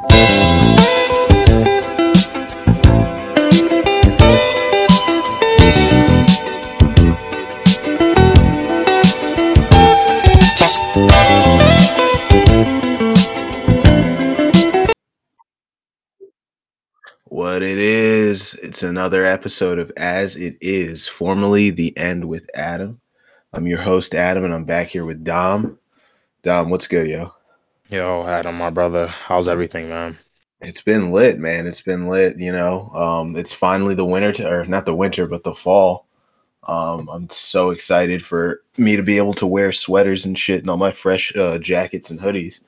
What it is, it's another episode of As It Is, formerly The End with Adam. I'm your host, Adam, and I'm back here with Dom. Dom, what's good, yo? Yo, Adam, my brother, how's everything, man? It's been lit, man. It's been lit, you know. Um, it's finally the winter, to, or not the winter, but the fall. Um, I'm so excited for me to be able to wear sweaters and shit and all my fresh uh, jackets and hoodies.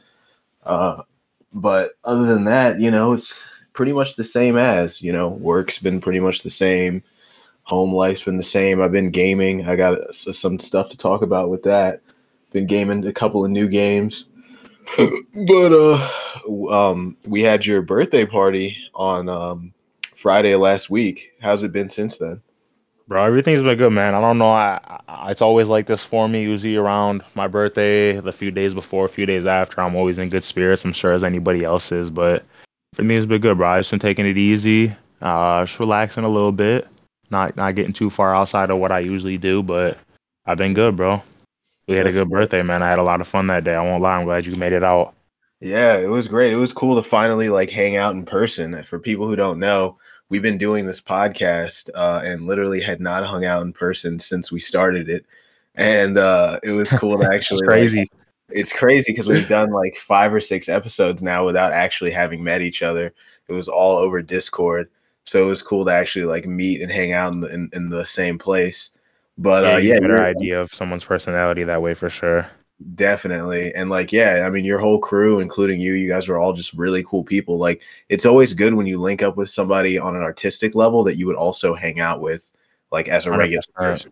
Uh, but other than that, you know, it's pretty much the same as you know work's been pretty much the same home life's been the same i've been gaming i got some stuff to talk about with that been gaming a couple of new games but uh um we had your birthday party on um friday last week. How's it been since then? Bro everything's been good man. I don't know. I, I it's always like this for me usually around my birthday the few days before a few days after. I'm always in good spirits. I'm sure as anybody else is but for me, it's been good, bro. I've just been taking it easy, uh, just relaxing a little bit, not not getting too far outside of what I usually do, but I've been good, bro. We had That's a good birthday, man. I had a lot of fun that day. I won't lie. I'm glad you made it out. Yeah, it was great. It was cool to finally like hang out in person. For people who don't know, we've been doing this podcast uh, and literally had not hung out in person since we started it, and uh, it was cool to actually crazy. Like, it's crazy because we've done like five or six episodes now without actually having met each other. It was all over Discord, so it was cool to actually like meet and hang out in the, in, in the same place. But yeah, uh, yeah better idea of someone's personality that way for sure. Definitely, and like yeah, I mean your whole crew, including you, you guys are all just really cool people. Like it's always good when you link up with somebody on an artistic level that you would also hang out with, like as a 100%. regular person.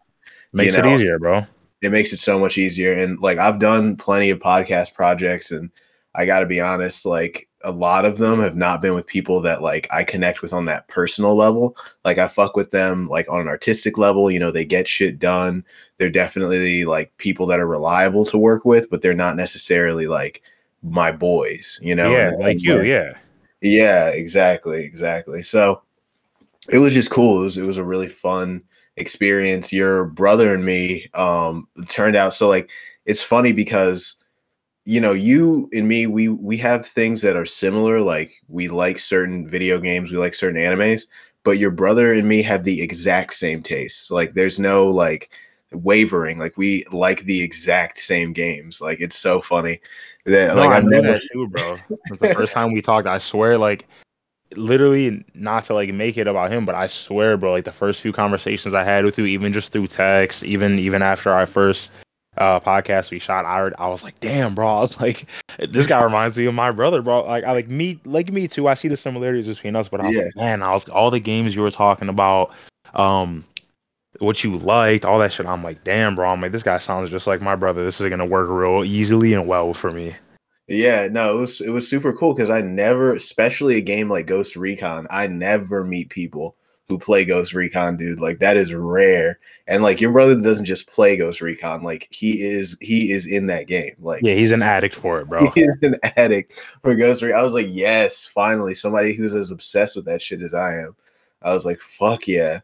Makes you know? it easier, bro it makes it so much easier. And like I've done plenty of podcast projects, and I got to be honest, like a lot of them have not been with people that like I connect with on that personal level. Like I fuck with them like on an artistic level. You know, they get shit done. They're definitely like people that are reliable to work with, but they're not necessarily like my boys. You know, yeah, like you, yeah, yeah, exactly, exactly. So it was just cool. It was it was a really fun experience your brother and me um turned out so like it's funny because you know you and me we we have things that are similar like we like certain video games we like certain animes but your brother and me have the exact same tastes. Like there's no like wavering like we like the exact same games. Like it's so funny that no, like i knew never... that too bro. The first time we talked i swear like literally not to like make it about him, but I swear, bro, like the first few conversations I had with you, even just through text, even even after i first uh podcast we shot, I I was like, damn, bro, I was like, this guy reminds me of my brother, bro. Like I like me like me too. I see the similarities between us, but I was yeah. like, man, I was all the games you were talking about, um, what you liked, all that shit. I'm like, damn, bro. I'm like, this guy sounds just like my brother. This is gonna work real easily and well for me. Yeah, no, it was it was super cool because I never, especially a game like Ghost Recon, I never meet people who play Ghost Recon, dude. Like that is rare. And like your brother doesn't just play Ghost Recon, like he is he is in that game. Like Yeah, he's an addict for it, bro. He's an addict for Ghost Recon. I was like, yes, finally, somebody who's as obsessed with that shit as I am. I was like, fuck yeah.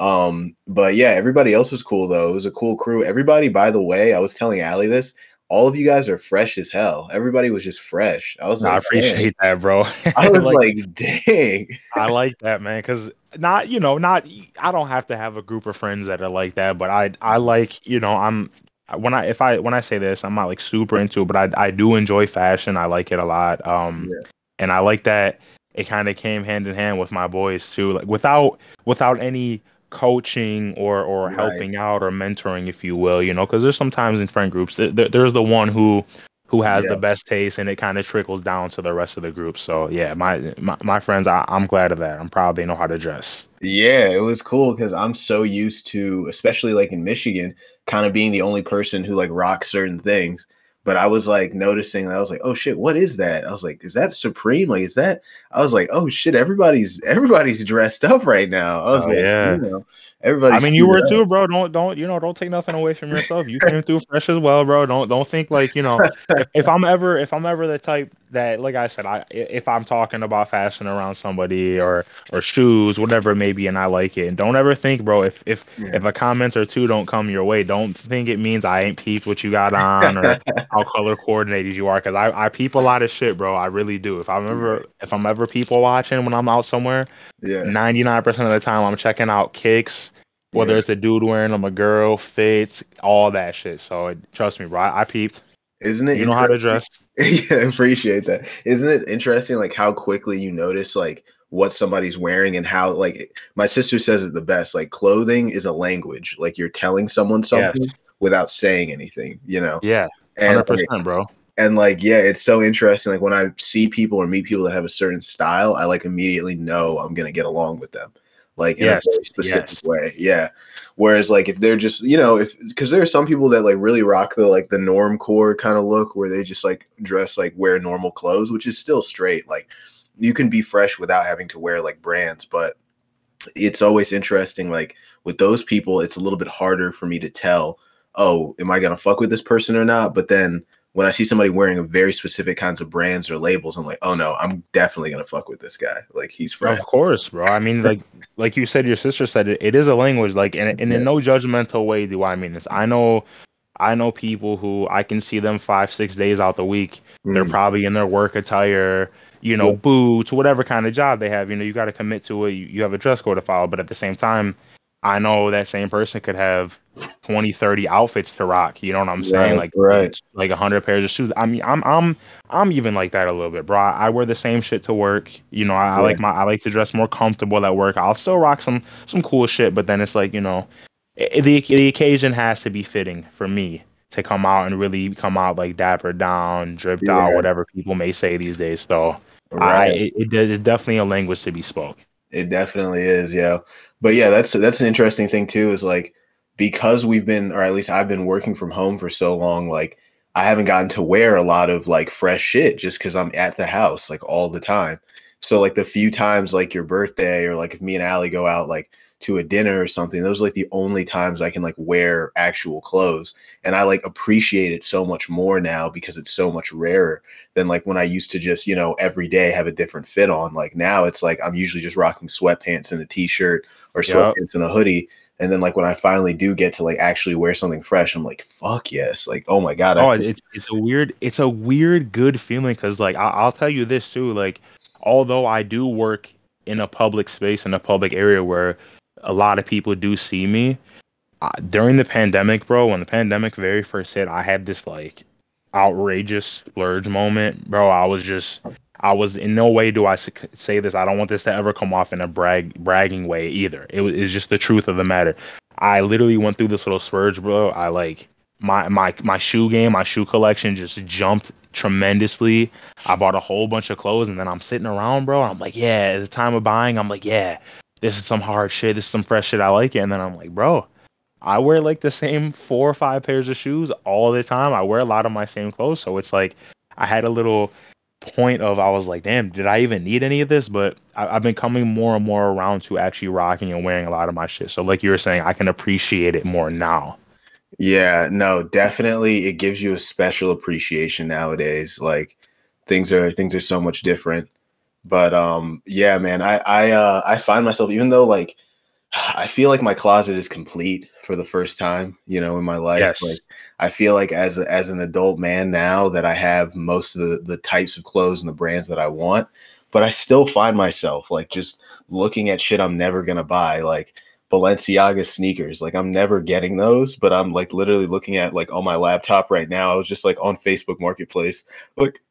Um, but yeah, everybody else was cool though. It was a cool crew. Everybody, by the way, I was telling Allie this all of you guys are fresh as hell. Everybody was just fresh. I was no, like, I appreciate that, bro. I was like, like, dang. I like that, man, because not, you know, not I don't have to have a group of friends that are like that, but I I like, you know, I'm when I if I when I say this, I'm not like super into it, but I I do enjoy fashion. I like it a lot. Um yeah. and I like that it kind of came hand in hand with my boys too. Like without without any coaching or or right. helping out or mentoring if you will you know because there's sometimes in friend groups there, there's the one who who has yeah. the best taste and it kind of trickles down to the rest of the group so yeah my my, my friends I, i'm glad of that i'm proud they know how to dress yeah it was cool because i'm so used to especially like in michigan kind of being the only person who like rocks certain things but I was like noticing. That i was like, oh shit, what is that? I was like, is that Supreme? Like, is that? I was like, oh shit, everybody's everybody's dressed up right now. I was Oh, like, yeah. you know, everybody. I mean, you were too, bro. Don't don't you know? Don't take nothing away from yourself. You came through fresh as well, bro. Don't don't think like you know. If, if I'm ever if I'm ever the type that, like I said, I if I'm talking about fashion around somebody or or shoes, whatever it may be, and I like it, and don't ever think, bro. If if Yeah. if a comment or two don't come your way, don't think it means I ain't peeped what you got on or how color coordinated you are. Cause I I peep a lot of shit, bro. I really do. If I'm ever if I'm ever people watching when I'm out somewhere. yeah, 99% of the time I'm checking out kicks, whether Yeah. it's a dude wearing them, a girl, fits, all that shit. So trust me, bro. I, I peeped. isn't it? You know how to dress. yeah, appreciate that. Isn't it interesting, like how quickly you notice like what somebody's wearing and how like my sister says it the best. Like clothing is a language. Like you're telling someone something Yes. without saying anything. You know, Yeah, and hundred like, bro. and like yeah, it's so interesting. Like when I see people or meet people that have a certain style, I like immediately know I'm gonna get along with them. Like in Yes, a very specific yes. way. Yeah. Whereas like if they're just you know if because there are some people that like really rock the like the norm core kind of look where they just like dress like wear normal clothes, which is still straight. Like you can be fresh without having to wear like brands, but it's always interesting. Like with those people, it's a little bit harder for me to tell. Oh, am I gonna fuck with this person or not? But then when I see somebody wearing a very specific kinds of brands or labels, I'm like, oh no, I'm definitely gonna fuck with this guy. Like he's fresh. Of course, bro. I mean, like, like you said, your sister said it. It is a language, like, and, and in no judgmental way do I mean this. I know, I know people who I can see them five, six days out the week. They're Mm, probably in their work attire, you know, boots, whatever kind of job they have. You know, you got to commit to it. You, you have a dress code to follow. But at the same time, I know that same person could have 20, 30 outfits to rock. You know what I'm saying? Right, like, right. like 100 pairs of shoes. I mean, I'm, I'm, I'm even like that a little bit, bro. I, I wear the same shit to work. You know, I, I like my, I like to dress more comfortable at work. I'll still rock some, some cool shit, but then it's like, you know, i the, the occasion has to be fitting for me to come out and really come out like dapper down, dripped out, whatever people may say these days. So I, right. it, it does, it's definitely a language to be spoke. It definitely is, yeah. But yeah, that's that's an interesting thing too. Is like because we've been, or at least I've been working from home for so long, like I haven't gotten to wear a lot of like fresh shit just because I'm at the house like all the time. So like the few times like your birthday or like if me and Allie go out like to a dinner or something, those are like the only times I can like wear actual clothes. And I like appreciate it so much more now because it's so much rarer than like when I used to just, you know, every day have a different fit on. Like now it's like I'm usually just rocking sweatpants and a t-shirt or Yep. sweatpants and a hoodie. And then like when I finally do get to like actually wear something fresh, I'm like, fuck yes. Like, oh my God. Oh, feel- it's it's a weird it's a weird good feeling because like I, I'll tell you this too. Like, although I do work in a public space in a public area where a lot of people do see me uh, during the pandemic, bro. When the pandemic very first hit, I had this like outrageous splurge moment, bro. I was just I was in no way do I say this. I don't want this to ever come off in a brag bragging way either. It it's just the truth of the matter. I literally went through this little splurge, bro. I like my my my shoe game, my shoe collection just jumped tremendously. I bought a whole bunch of clothes, and then I'm sitting around, bro. I'm like, yeah, it's time of buying. I'm like, yeah, this is some hard shit. This is some fresh shit. I like it. And then I'm like, bro, I wear like the same four or five pairs of shoes all the time. I wear a lot of my same clothes, so it's like I had a little point of I was like, damn, did I even need any of this? But I, I've been coming more and more around to actually rocking and wearing a lot of my shit. So like you were saying, I can appreciate it more now. Yeah, no, definitely it gives you a special appreciation nowadays. Like things are things are so much different. But um yeah, man, I I uh I find myself even though like I feel like my closet is complete for the first time, you know, in my life. Yes. Like I feel like as a, as an adult man now that I have most of the the types of clothes and the brands that I want, but I still find myself like just looking at shit I'm never going to buy like Balenciaga sneakers. Like I'm never getting those, but I'm like literally looking at like on my laptop right now. I was just like on Facebook Marketplace, like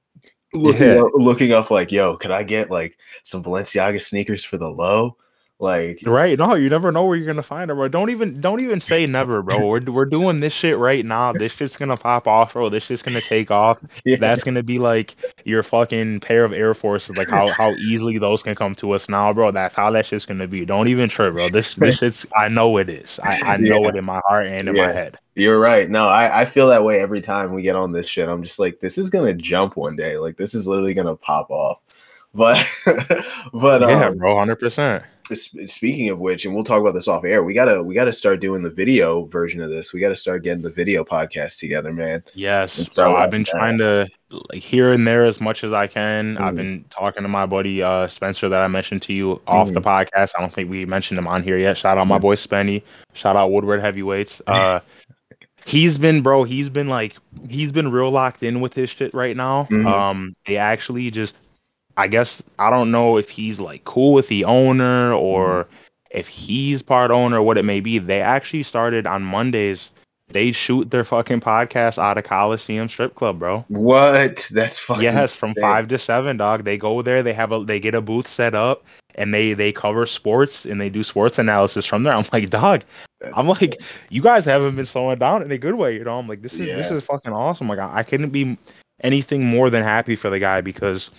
looking Yeah. up, looking up like, yo, could I get like some Balenciaga sneakers for the low? Like right? No, you never know where you're gonna find them, bro. Don't even don't even say never, bro. We're we're doing this shit right now. This shit's gonna pop off, bro. This shit's gonna take off. yeah, That's gonna be like your fucking pair of Air Forces. Like how how easily those can come to us now, bro. That's how that shit's gonna be. Don't even trip, bro. This this shit's. I know it is. I I know Yeah. it in my heart and in Yeah. my head. you're right. No, I, I feel that way every time we get on this shit. I'm just like, this is gonna jump one day. Like this is literally gonna pop off. But but yeah, um, bro. Hundred percent. Speaking of which, and we'll talk about this off air. We gotta we gotta start doing the video version of this. We gotta start getting the video podcast together, man. Yes, Let's I've been that. trying to like here and there as much as I can. I've Mhm. been talking to my buddy uh Spencer that I mentioned to you off the podcast. I don't think we mentioned him on here yet. Shout out my Mhm. boy Spenny. Shout out Woodward Heavyweights. Uh he's been bro, he's been like he's been real locked in with his shit right now. Mhm. Um they actually just I guess I don't know if he's like cool with the owner or Mm-hmm. if he's part owner, what it may be. They actually started on Mondays. They shoot their fucking podcast out of Coliseum Strip Club, bro. What? That's fucking Yes, from sick. five to seven, dog. They go there. They have a they get a booth set up, and they they cover sports and they do sports analysis from there. I'm like, dog. That's I'm like, you guys haven't been slowing down in a good way, you know. I'm like, this is this is fucking awesome. Like, I, I couldn't be anything more than happy for the guy because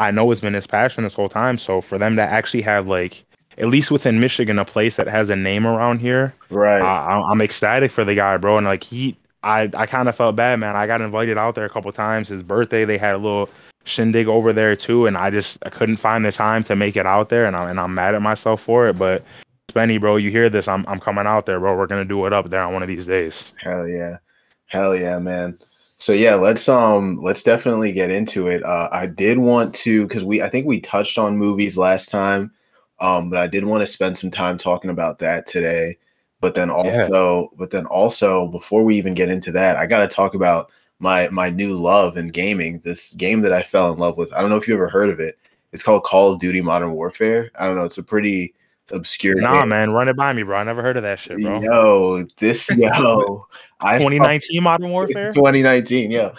I know it's been his passion this whole time. So for them to actually have like, at least within Michigan, a place that has a name around here, right. I, I- I'm ecstatic for the guy, bro. And like he, I, I kind of felt bad, man. I got invited out there a couple times. His birthday, they had a little shindig over there too, and I just I couldn't find the time to make it out there, and I'm and I'm mad at myself for it. But Spenny, bro, you hear this? I'm I'm coming out there, bro. We're gonna do it up there on one of these days. Hell yeah. Hell yeah, man. So yeah, let's um let's definitely get into it. Uh I did want to cuz we I think we touched on movies last time. Um but I did want to spend some time talking about that today. But then Yeah. also but then also before we even get into that, I got to talk about my my new love in gaming. This game that I fell in love with. I don't know if you ever heard of it. It's called Call of Duty Modern Warfare. I don't know, it's a pretty obscure Nah, man, run it by me, bro. I never heard of that shit, bro. Yo, this yo, I 2019 Modern Warfare. 2019, yeah.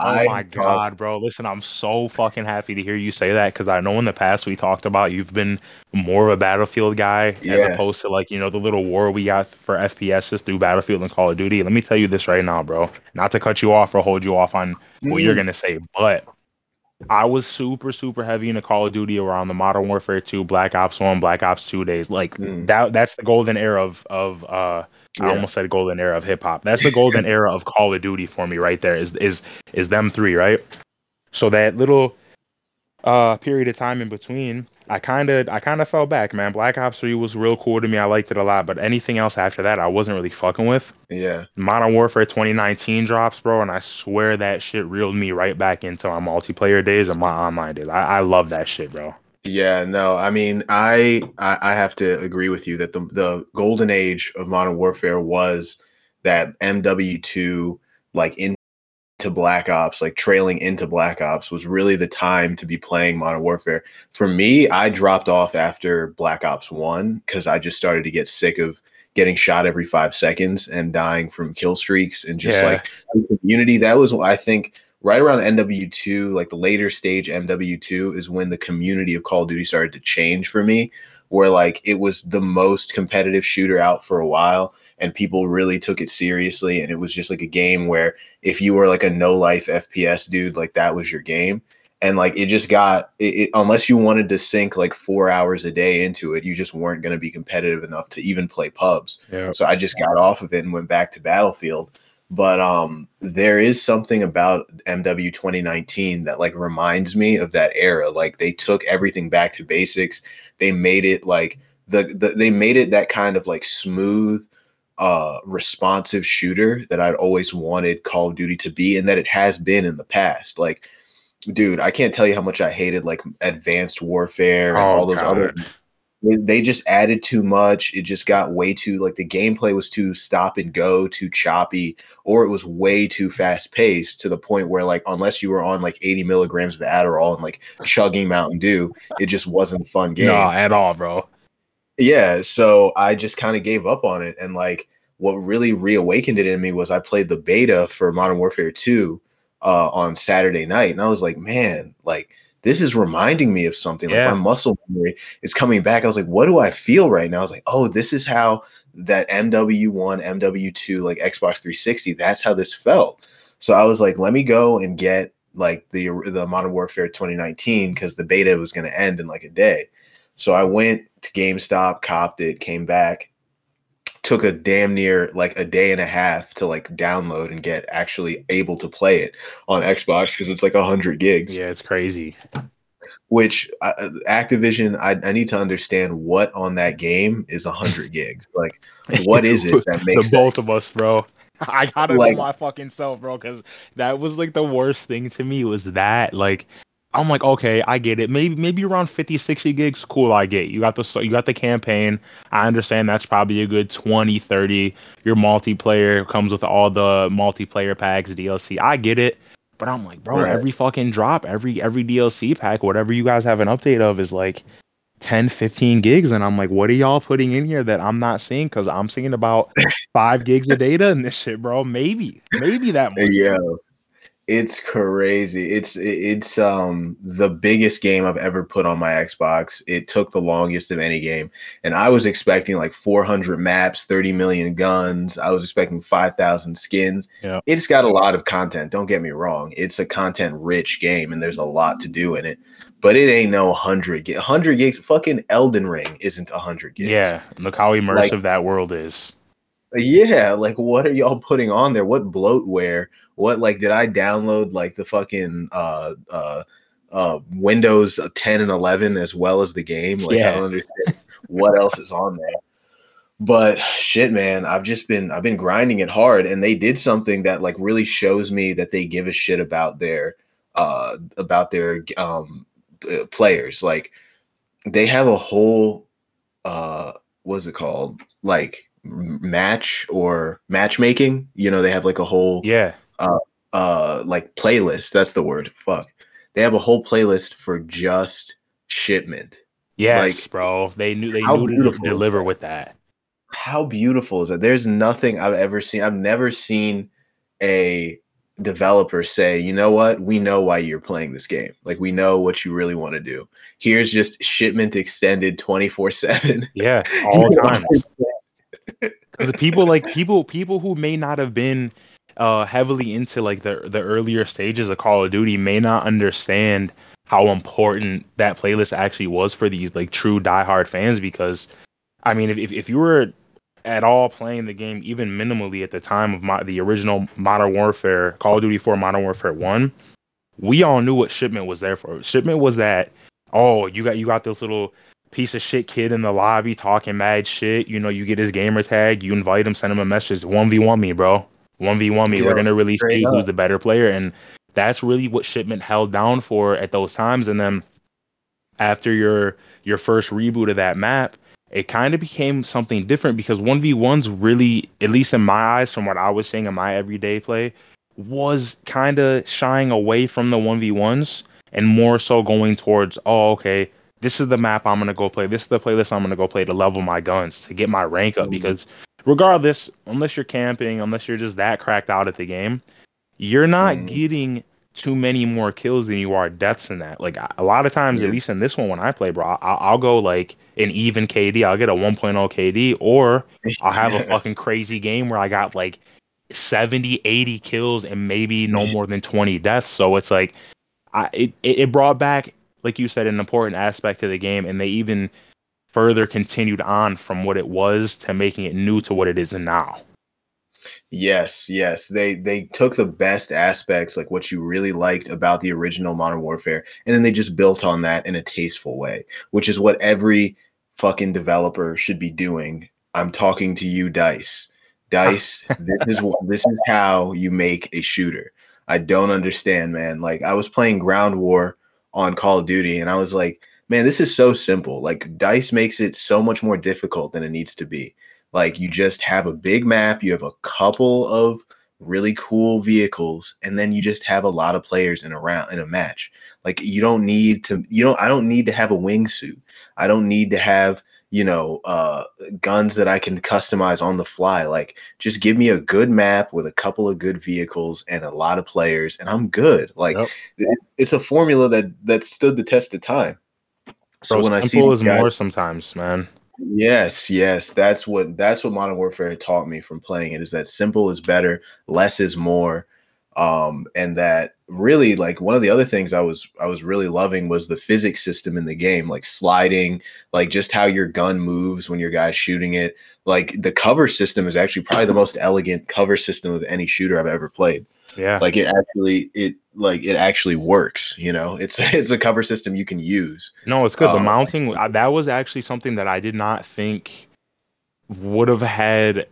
Oh I my talked- god, bro! Listen, I'm so fucking happy to hear you say that because I know in the past we talked about you've been more of a Battlefield guy as opposed to like you know the little war we got for FPSs through Battlefield and Call of Duty. Let me tell you this right now, bro. Not to cut you off or hold you off on what you're Mm, gonna say, but I was super super heavy into Call of Duty around the Modern Warfare 2, Black Ops 1, Black Ops 2 days. Like Mm. that that's the golden era of of uh I almost said golden era of hip hop. That's the golden era of Call of Duty for me right there. Is is is them three, right? So that little uh period of time in between, I kind of I kind of fell back, man. Black Ops 3 was real cool to me. I liked it a lot, but anything else after that, I wasn't really fucking with. Yeah, Modern Warfare 2019 drops, bro, and I swear that shit reeled me right back into my multiplayer days and my online days. I, I love that shit, bro. yeah. No, I mean, I, I I have to agree with you that the the golden age of Modern Warfare was that MW2 like into Black Ops, like trailing into Black Ops, was really the time to be playing Modern Warfare. For me, I dropped off after Black Ops One because I just started to get sick of getting shot every five seconds and dying from kill streaks and just Yeah. like the community. That was I think right around MW2, like the later stage MW2, is when the community of Call of Duty started to change for me, where like it was the most competitive shooter out for a while, and people really took it seriously. And it was just like a game where if you were like a no life FPS dude, like that was your game. And like it just got it, it, unless you wanted to sink like four hours a day into it, you just weren't going to be competitive enough to even play pubs. Yeah. So I just got off of it and went back to Battlefield. But um there is something about MW 2019 that like reminds me of that era. Like they took everything back to basics. They made it like the, the they made it that kind of like smooth uh responsive shooter that I'd always wanted Call of Duty to be and that it has been in the past. Like dude, I can't tell you how much I hated like advanced warfare and Oh, all those other God. they- they just added too much. It just got way too like the gameplay was too stop and go, too choppy, or it was way too fast paced to the point where like unless you were on like 80 milligrams of Adderall and like chugging Mountain Dew, it just wasn't a fun game. No, at all, bro. Yeah, so I just kind of gave up on it. And like what really reawakened it in me was I played the beta for Modern Warfare 2 uh, on Saturday night. And I was like, man, like this is reminding me of something. Yeah. Like my muscle memory is coming back. I was like, what do I feel right now? I was like, oh, this is how that MW1, MW2, like Xbox 360, that's how this felt. So I was like, let me go and get like the the Modern Warfare 2019 because the beta was going to end in like a day. So I went to GameStop, copped it, came back, took a damn near like a day and a half to like download and get actually able to play it on Xbox because it's like a hundred gigs. Yeah, it's crazy. Which uh, Activision, I, I need to understand what on that game is a hundred gigs. Like, what is it that makes the that- both of us, bro? I gotta Like- my fucking self, bro, because that was like the worst thing to me was that like I'm like, okay, I get it. Maybe maybe around 50, 60 gigs, cool, I get. You got the you got the campaign. I understand that's probably a good 20, 30. Your multiplayer comes with all the multiplayer packs, DLC. I get it. But I'm like, bro, Right. every fucking drop, every every DLC pack, whatever you guys have an update of is like 10, 15 gigs. And I'm like, what are y'all putting in here that I'm not seeing? Because I'm seeing about five gigs of data in this shit, bro. Maybe, maybe that much. Yeah, it's crazy. It's it's um the biggest game I've ever put on my Xbox. It took the longest of any game, and I was expecting like 400 maps, 30 million guns. I was expecting 5,000 skins. Yeah. It's got a lot of content. Don't get me wrong. It's a content rich game, and there's a lot to do in it. But it ain't no 100 gig. 100 gigs. Fucking Elden Ring isn't 100 gigs. Yeah, look how immersive Like- that world is. Yeah, like what are y'all putting on there? What bloatware? What like did I download like the fucking uh uh uh Windows 10 and 11 as well as the game? Like I don't understand what else is on there. But shit, man, I've just been I've been grinding it hard and they did something that like really shows me that they give a shit about their uh about their um uh, players. Like they have a whole uh what's it called? Like match or matchmaking. You know, they have like a whole Yeah, uh uh like playlist. That's the word. Fuck. They have a whole playlist for just shipment. yes, Like, bro. They knew they knew to beautiful deliver with that. How beautiful is that? There's nothing I've ever seen. I've never seen a developer say, you know what, we know why you're playing this game. Like we know what you really want to do. Here's just shipment extended 24-7. Yeah, all times. The people like people people who may not have been uh heavily into like the the earlier stages of Call of Duty may not understand how important that playlist actually was for these like true diehard fans because I mean if if, you were at all playing the game even minimally at the time of my, the original Modern Warfare Call of Duty 4 Modern Warfare 1 we all knew what shipment was there for. Shipment was that oh you got you got this little piece of shit kid in the lobby talking mad shit. You know, you get his gamer tag, you invite him, send him a message, one v one me, bro, one v one me. Yeah, We're gonna really see who's the better player, and that's really what shipment held down for at those times. And then after your your first reboot of that map, it kind of became something different because one v ones really, at least in my eyes, from what I was seeing in my everyday play, was kind of shying away from the one v ones and more so going towards, oh, okay, this is the map I'm gonna go play. This is the playlist I'm gonna go play to level my guns to get my rank up. Mhm. Because regardless, unless you're camping, unless you're just that cracked out at the game, you're not Mhm. getting too many more kills than you are deaths in that. Like a- lot of times, Yeah. at least in this one when I play, bro, I- I'll go like an even KD. I'll get a 1.0 KD, or I'll have a fucking crazy game where I got like 70, 80 kills and maybe no Yeah. more than 20 deaths. So it's like, I it it brought back, like you said, an important aspect to the game, and they even further continued on from what it was to making it new to what it is now. Yes, yes. They they took the best aspects, like what you really liked about the original Modern Warfare, and then they just built on that in a tasteful way, which is what every fucking developer should be doing. I'm talking to you, Dice. Dice, this is this is how you make a shooter. I don't understand, man. Like I was playing Ground War on Call of Duty, and I was like, man, this is so simple. Like Dice makes it so much more difficult than it needs to be. Like you just have a big map, you have a couple of really cool vehicles, and then you just have a lot of players in a round in a match. Like you don't need to, you don't. I don't need to have a wingsuit. I don't need to have you know uh guns that I can customize on the fly. Like just give me a good map with a couple of good vehicles and a lot of players, and I'm good. Like Yep. it- it's a formula that that stood the test of time. So Bro, when I see simple is guys- more sometimes, man. Yes, yes, that's what that's what Modern Warfare taught me from playing it is that simple is better, less is more. Um, and that really like one of the other things I was I was really loving was the physics system in the game, like sliding, like just how your gun moves when your guy's shooting it. Like the cover system is actually probably the most elegant cover system of any shooter I've ever played Yeah. like it actually it like it actually works you know it's it's a cover system you can use No, it's good. The Oh. mounting uh, that was actually something that I did not think would have had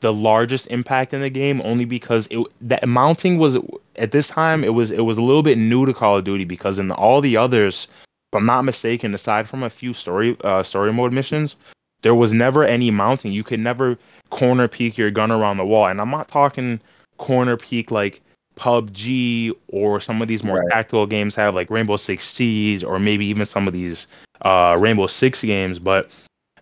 the largest impact in the game only because it that mounting was at this time it was it was a little bit new to Call of Duty because in all the others if I'm not mistaken aside from a few story uh, story mode missions there was never any mounting you could never corner peek your gun around the wall and I'm not talking corner peek like PUBG or some of these more Right. tactical games have like Rainbow Six Siege or maybe even some of these uh, Rainbow Six games. But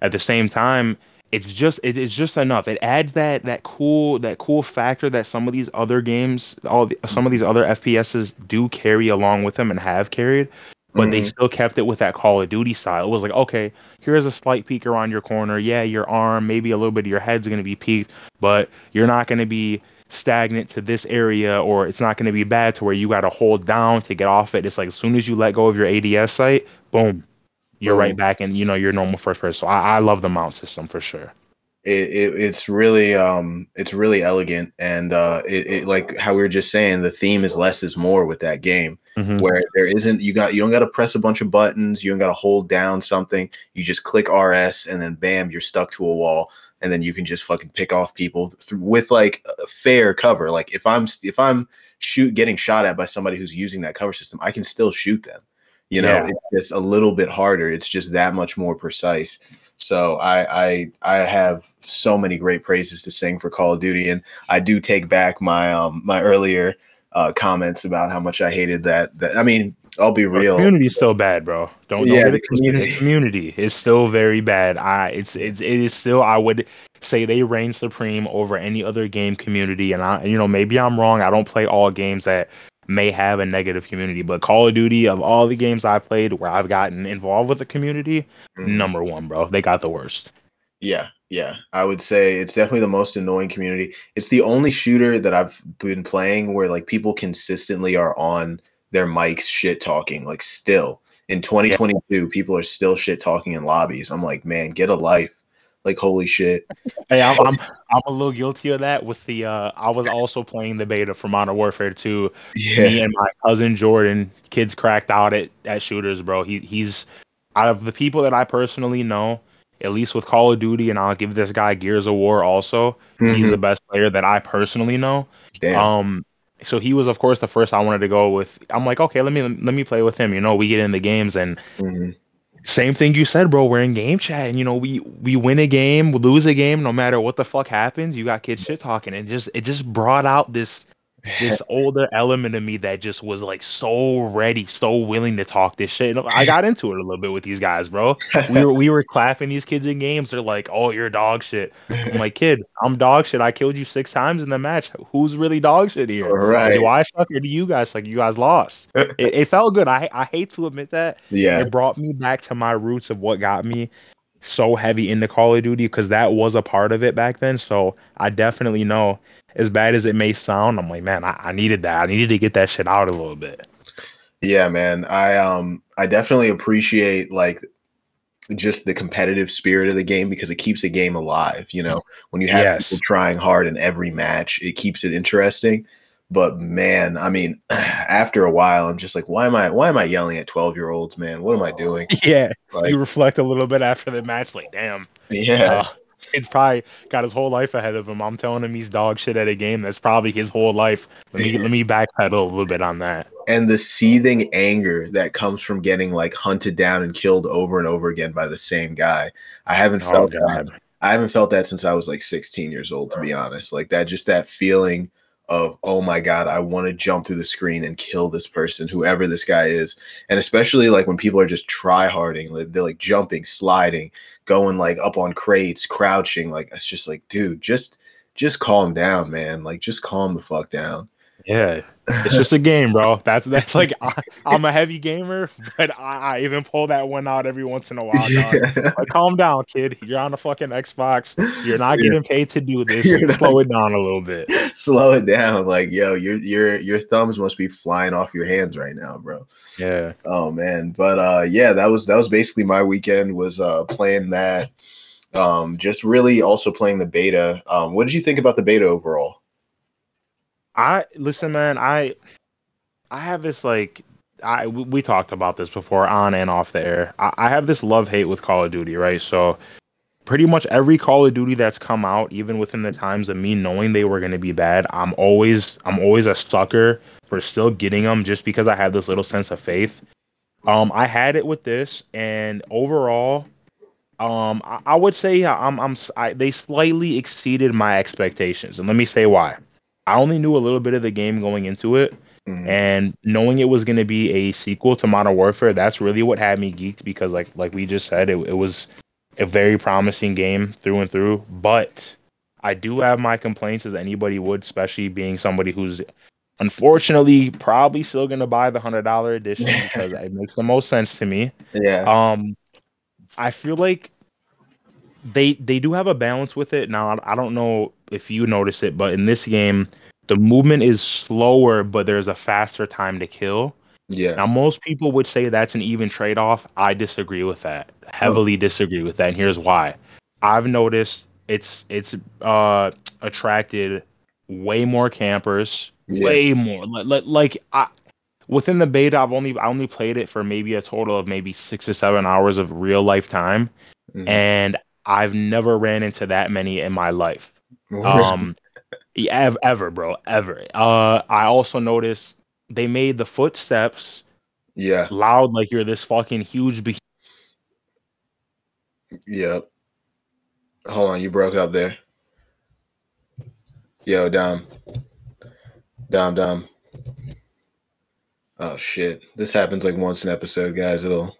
at the same time, it's just it, it's just enough. It adds that that cool that cool factor that some of these other games, all the, some of these other FPSs do carry along with them and have carried. But they Mhm. still kept it with that Call of Duty style. It was like, okay, here's a slight peek around your corner. Yeah, your arm, maybe a little bit of your head's going to be peaked, but you're not going to be stagnant to this area or it's not going to be bad to where you got to hold down to get off it. It's like as soon as you let go of your ADS sight, boom, you're Boom. right back in, you know, your normal first person. So I, I love the mount system for sure. it, it it's really um it's really elegant and uh it, it like how we were just saying the theme is less is more with that game Mhm. where there isn't you got you don't got to press a bunch of buttons you don't got to hold down something you just click rs and then bam you're stuck to a wall and then you can just fucking pick off people th- with like a fair cover like if i'm if i'm shoot getting shot at by somebody who's using that cover system i can still shoot them you know Yeah. it's just a little bit harder it's just that much more precise so I, I I have so many great praises to sing for Call of Duty, and I do take back my um my earlier uh, comments about how much I hated that. That I mean, I'll be The real. community's still bad, bro. Don't, don't Yeah, the community. The community is still very bad. I it's it's it is still I would say they reign supreme over any other game community. And I you know maybe I'm wrong. I don't play all games that may have a negative community, but Call of Duty of all the games I played where I've gotten involved with the community, Mhm. number one, bro. They got the worst. Yeah, yeah. I would say it's definitely the most annoying community. It's the only shooter that I've been playing where like people consistently are on their mics shit talking. Like still in 2022, people are still shit talking in lobbies. I'm like, man, get a life. Like holy shit. Hey, I'm, I'm I'm a little guilty of that. With the uh, I was also playing the beta for Modern Warfare 2. Yeah. Me and my cousin Jordan, kids cracked out at, at shooters, bro. He he's out of the people that I personally know, at least with Call of Duty, and I'll give this guy Gears of War also. He's Mhm. the best player that I personally know. Damn. Um, so he was of course the first I wanted to go with. I'm like, okay, let me let me play with him. You know, we get in the games and Mhm. Same thing you said, bro. We're in game chat, and you know, we we win a game, we lose a game, no matter what the fuck happens. You got kids shit talking, and just it just brought out this this older element of me that just was like so ready, so willing to talk this shit. And I got into it a little bit with these guys, bro. We were we were clapping these kids in games. They're like, "Oh, you're dog shit." I'm like, "Kid, I'm dog shit. I killed you six times in the match. Who's really dog shit here? Right. Do I suck or do you guys suck? You guys lost. it, it felt good. I I hate to admit that. yeah. It brought me back to my roots of what got me so heavy into Call of Duty because that was a part of it back then. So I definitely know, as bad as it may sound, I'm like, man, I, I needed that. I needed to get that shit out a little bit. Yeah, man. I um I definitely appreciate like just the competitive spirit of the game because it keeps a game alive, you know. When you have Yes. people trying hard in every match, it keeps it interesting. But man, I mean, after a while, I'm just like, why am I why am I yelling at 12 year olds, man? What am I doing? Yeah, Like, you reflect a little bit after the match, like, damn, yeah, uh, it's probably got his whole life ahead of him. I'm telling him he's dog shit at a game. That's probably his whole life. Let me let me backpedal a little bit on that. and the seething anger that comes from getting like hunted down and killed over and over again by the same guy. I haven't Oh felt that god, I haven't felt that since I was like 16 years old, to be honest. Like that, just that feeling of oh my god i want to jump through the screen and kill this person whoever this guy is. And especially like when people are just try harding like, they're like jumping sliding going like up on crates crouching like it's just like dude just just calm down man. Like just calm the fuck down. Yeah, it's just a game, bro. That's that's like I, I'm a heavy gamer, but I, I even pull that one out every once in a while. Dog. Like, calm down, kid. You're on the fucking Xbox. You're not Yeah. getting paid to do this. You're not- Slow it down a little bit. slow it down like yo your your your thumbs must be flying off your hands right now bro Yeah. Oh man, but uh yeah, that was that was basically my weekend was uh playing that um just really also playing the beta. Um what did you think about the beta overall? I listen, man. I I have this like I we, talked about this before on and off the air. I, I have this love hate with Call of Duty, right? So pretty much every Call of Duty that's come out, even within the times of me knowing they were to be bad, I'm always I'm always a sucker for still getting them just because I have this little sense of faith. Um, I had it with this, and overall, um, I, I would say I'm I'm I, they slightly exceeded my expectations, and let me say why. I only knew a little bit of the game going into it, Mhm. and knowing it was going to be a sequel to Modern Warfare, that's really what had me geeked because, like like we just said, it, it was a very promising game through and through. But I do have my complaints, as anybody would, especially being somebody who's unfortunately probably still going to buy the hundred dollar edition because it makes the most sense to me. Yeah. Um, I feel like they they do have a balance with it. Now I don't know if you notice it, but in this game, the movement is slower, but there's a faster time to kill. yeah. Now most people would say that's an even trade off. I disagree with that. Heavily disagree with that, and here's why. I've noticed it's it's uh attracted way more campers, Yeah. way more. Like, like, like I, within the beta, I've only I only played it for maybe a total of maybe six to seven hours of real life time, Mhm. and I've never ran into that many in my life. Um, yeah, ever, bro, ever. Uh, I also noticed they made the footsteps yeah. loud like you're this fucking huge. Be- Yep. Hold on, you broke up there. Yo, Dom. Dom, Dom. Oh shit. This happens like once an episode, guys. It'll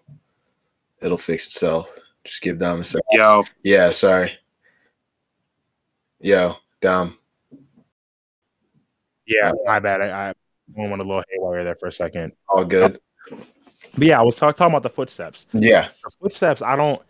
it'll fix itself. Just give Dom a second. Yo, Yeah, sorry. Yo, Dom. yeah, my bad. I, I went a little haywire there for a second. All good. But yeah, I was talk- talking about the footsteps. Yeah. the footsteps i don't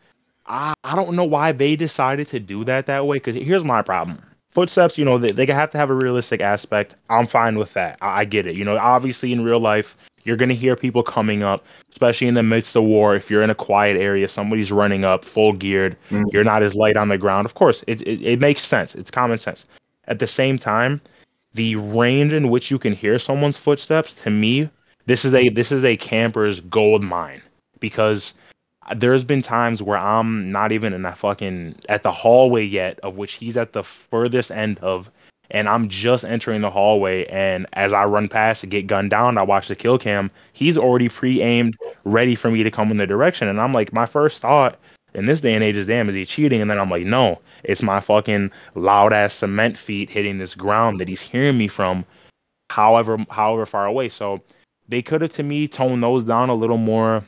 I, I don't know why they decided to do that that way because here's my problem footsteps you know they, they have to have a realistic aspect i'm fine with that I, I get it you know obviously in real life you're going to hear people coming up especially in the midst of war. If you're in a quiet area somebody's running up full geared Mhm. you're not as light on the ground. Of course it, it, it makes sense. It's common sense. At the same time the range in which you can hear someone's footsteps to me this is a this is a camper's gold mine. Because there's been times where I'm not even in that fucking at the hallway yet, of which he's at the furthest end of, and I'm just entering the hallway. And as I run past to get gunned down, I watch the kill cam. He's already pre-aimed, ready for me to come in the direction. And I'm like, my first thought in this day and age is, damn, is he cheating? And then I'm like, no, it's my fucking loud ass cement feet hitting this ground that he's hearing me from, however however far away. So they could have to me toned those down a little more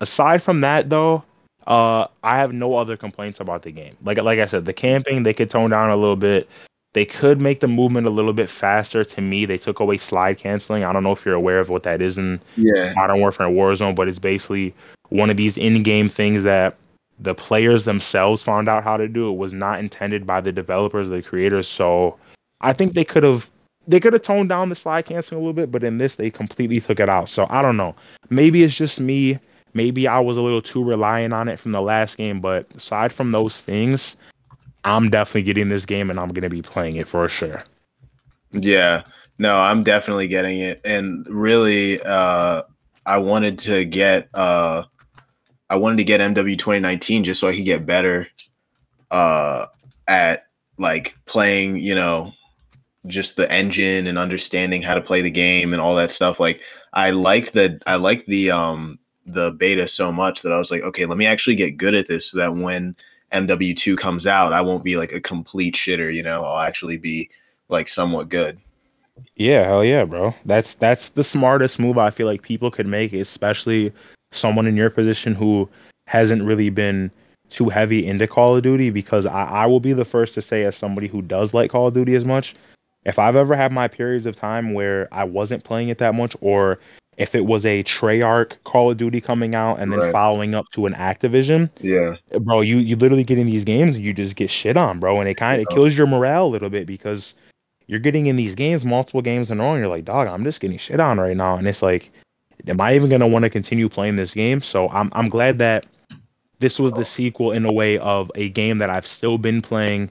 aside from that though uh i have no other complaints about the game like like i said the camping they could tone down a little bit they could make the movement a little bit faster. To me they took away slide canceling. I don't know if you're aware of what that is in Yeah. modern warfare and warzone but it's basically one of these in-game things that the players themselves found out how to do. It was not intended by the developers or the creators. So i think they could have they could have toned down the slide canceling a little bit but in this they completely took it out. So i don't know. Maybe it's just me. Maybe I was a little too reliant on it from the last game, but aside from those things, I'm definitely getting this game and I'm going to be playing it for sure. Yeah. No, I'm definitely getting it. And really, uh I wanted to get uh I wanted to get MW 2019 just so I could get better uh at like playing, you know, just the engine and understanding how to play the game and all that stuff. Like I like the I like the um the beta so much that I was like, okay, let me actually get good at this so that when MW2 comes out, I won't be like a complete shitter, you know, I'll actually be like somewhat good. Yeah, hell yeah, bro. That's that's the smartest move I feel like people could make, especially someone in your position who hasn't really been too heavy into Call of Duty. Because I, I will be the first to say, as somebody who does like Call of Duty as much, if I've ever had my periods of time where I wasn't playing it that much, or if it was a Treyarch Call of Duty coming out and then Right. following up to an Activision, Yeah, bro, you you literally get in these games and you just get shit on, bro, and it kind of Yeah. kills your morale a little bit because you're getting in these games multiple games in a row, and you're like, dog, I'm just getting shit on right now, and it's like, am I even gonna want to continue playing this game? So I'm I'm glad that this was the oh. sequel in a way of a game that I've still been playing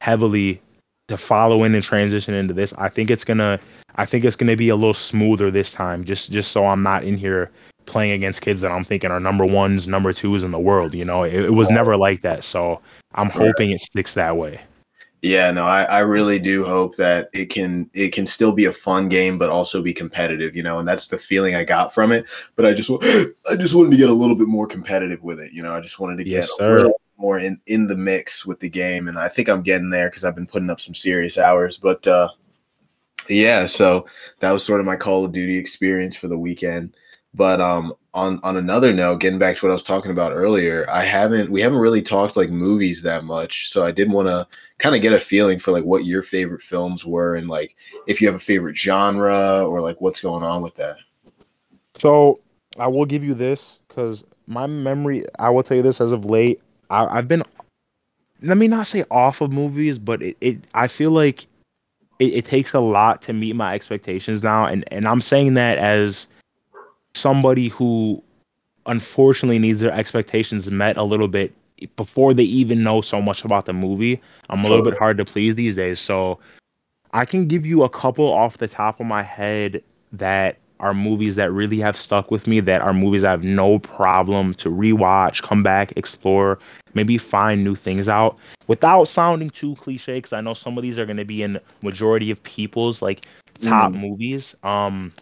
heavily to follow in and transition into this. I think it's gonna I think it's gonna be a little smoother this time, just just so I'm not in here playing against kids that I'm thinking are number ones, number twos in the world. You know, it, it was never like that. So I'm hoping it sticks that way. yeah. No, I, I really do hope that it can it can still be a fun game, but also be competitive. You know, and that's the feeling I got from it. But I just I just wanted to get a little bit more competitive with it. You know, I just wanted to get Yes, a little more in in the mix with the game, and I think I'm getting there because I've been putting up some serious hours. But uh, yeah, so that was sort of my Call of Duty experience for the weekend. But um, on on another note, getting back to what I was talking about earlier, I haven't we haven't really talked like movies that much. So I did want to kind of get a feeling for like what your favorite films were and like if you have a favorite genre or like what's going on with that. So I will give you this because my memory. I will tell you this as of late. I, I've been. Let me not say off of movies, but it. it I feel like it, it takes a lot to meet my expectations now, and and I'm saying that as somebody who unfortunately needs their expectations met a little bit before they even know so much about the movie. I'm a little bit hard to please these days, so I can give you a couple off the top of my head that are movies that really have stuck with me that are movies I have no problem to rewatch, come back, explore, maybe find new things out without sounding too cliche because I know some of these are going to be in majority of people's like top Mm. movies. Um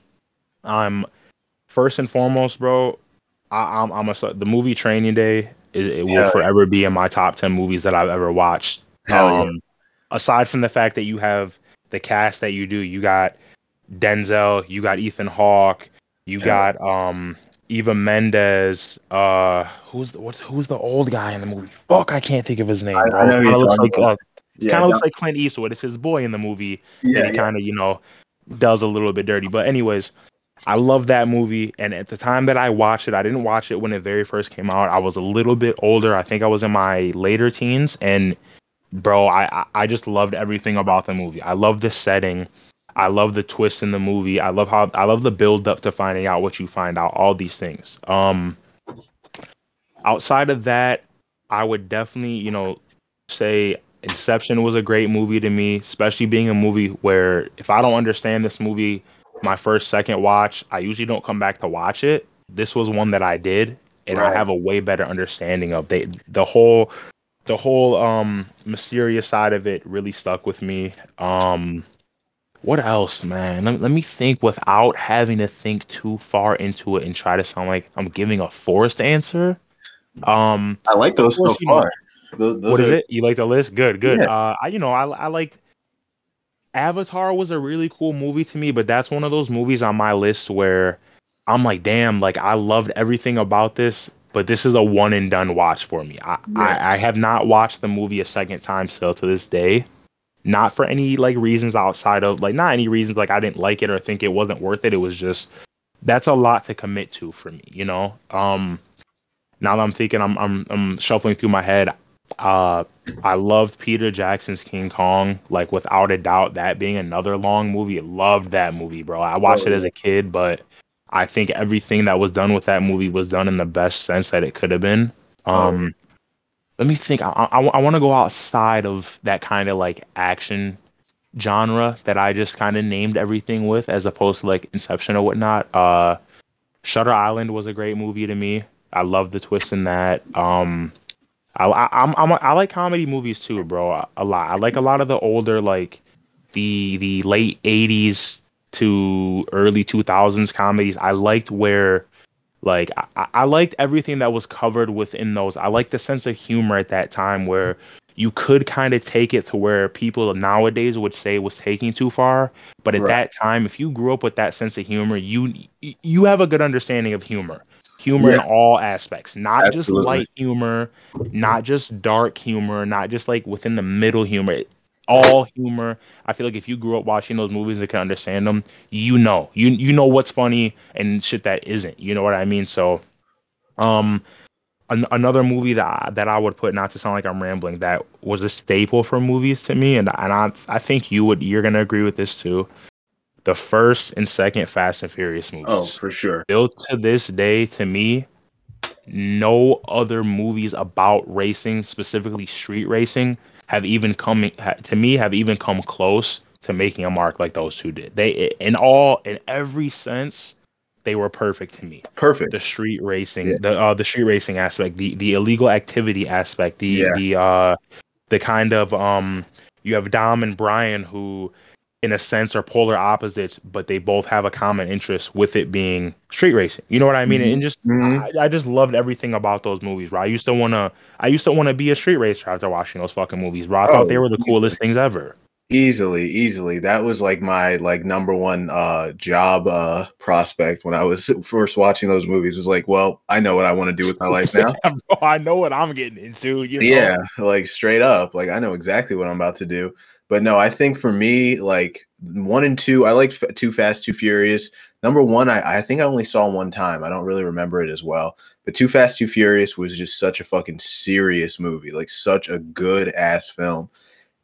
I'm first and foremost, bro, I, I'm I'm a the movie Training Day is it will yeah. forever be in my top 10 movies that I've ever watched. Hell yeah. Um, aside from the fact that you have the cast that you do, you got Denzel, you got Ethan Hawke, you got um Eva Mendes. Uh, who's the what's who's the old guy in the movie? Fuck, I can't think of his name. I- I know who Kinda looks like uh, Yeah, kind of looks like Clint Eastwood. It's his boy in the movie yeah, that he yeah. kind of you know does a little bit dirty. But anyways, I love that movie, and at the time that I watched it, I didn't watch it when it very first came out. I was a little bit older. I think I was in my later teens, and bro, I I- I just loved everything about the movie. I love the setting. I love the twist in the movie. I love how I love the build up to finding out what you find out. All these things. Um, outside of that, I would definitely you know say Inception was a great movie to me, especially being a movie where if I don't understand this movie my first second watch, I usually don't come back to watch it. This was one that I did and I have a way better understanding of they the whole the whole um mysterious side of it really stuck with me. Um what else, man? Let, let me think without having to think too far into it and try to sound like I'm giving a forced answer. Um I like those so course, you know, far. Those, those what is are- it? You like the list? Good, good. Yeah. Uh, I you know I I liked Avatar was a really cool movie to me, but that's one of those movies on my list where I'm like, damn, like I loved everything about this, but this is a one and done watch for me. I Yeah. I, I have not watched the movie a second time still to this day. Not for any like reasons outside of like not any reasons like I didn't like it or think it wasn't worth it. It was just that's a lot to commit to for me, you know. Um now that I'm thinking I'm I'm I'm shuffling through my head, uh I loved Peter Jackson's King Kong, like without a doubt that being another long movie. Loved that movie, bro. I watched Oh, it as a kid, but I think everything that was done with that movie was done in the best sense that it could have been. Oh, Um let me think. I I, I want to go outside of that kind of like action genre that I just kind of named everything with, as opposed to like Inception or whatnot. Uh, Shutter Island was a great movie to me. I love the twist in that. Um, I, I I'm, I'm I like comedy movies too, bro. A, a lot. I like a lot of the older like the the late '80s to early 2000s comedies. I liked where like I, I liked everything that was covered within those. I liked the sense of humor at that time where you could kind of take it to where people nowadays would say was taking too far. But at Right. that time, if you grew up with that sense of humor, you you have a good understanding of humor. Humor in all aspects, not just light humor, not just dark humor, not just like within the middle humor. All humor. I feel like if you grew up watching those movies and can understand them, you know, you you know what's funny and shit that isn't. You know what I mean? So, um, an- another movie that I, that I would put, not to sound like I'm rambling, that was a staple for movies to me, and and I I think you would you're gonna agree with this too. The first and second Fast and Furious movies. Oh, for sure. Still to this day, to me, no other movies about racing, specifically street racing, have even come to me have even come close to making a mark like those two did. They in all in every sense, they were perfect to me Perfect. the street racing Yeah. the uh the street racing aspect the the illegal activity aspect the Yeah. the uh the kind of um you have Dom and Brian who in a sense are polar opposites but they both have a common interest with it being street racing. You know what I mean? Mhm. and just Mhm. I, I just loved everything about those movies bro. I used to want to I used to want to be a street racer after watching those fucking movies bro. I Oh, thought they were the coolest things ever Easily, easily. That was like my like number one uh job uh prospect when I was first watching those movies was like, well, I know what I want to do with my life now. I know what I'm getting into you know? yeah, like straight up. Like I know exactly what I'm about to do. But no, I think for me, like one and two, I liked F- Too Fast, Too Furious. Number one, I, I think I only saw one time. I don't really remember it as well. But Too Fast, Too Furious was just such a fucking serious movie, like such a good ass film.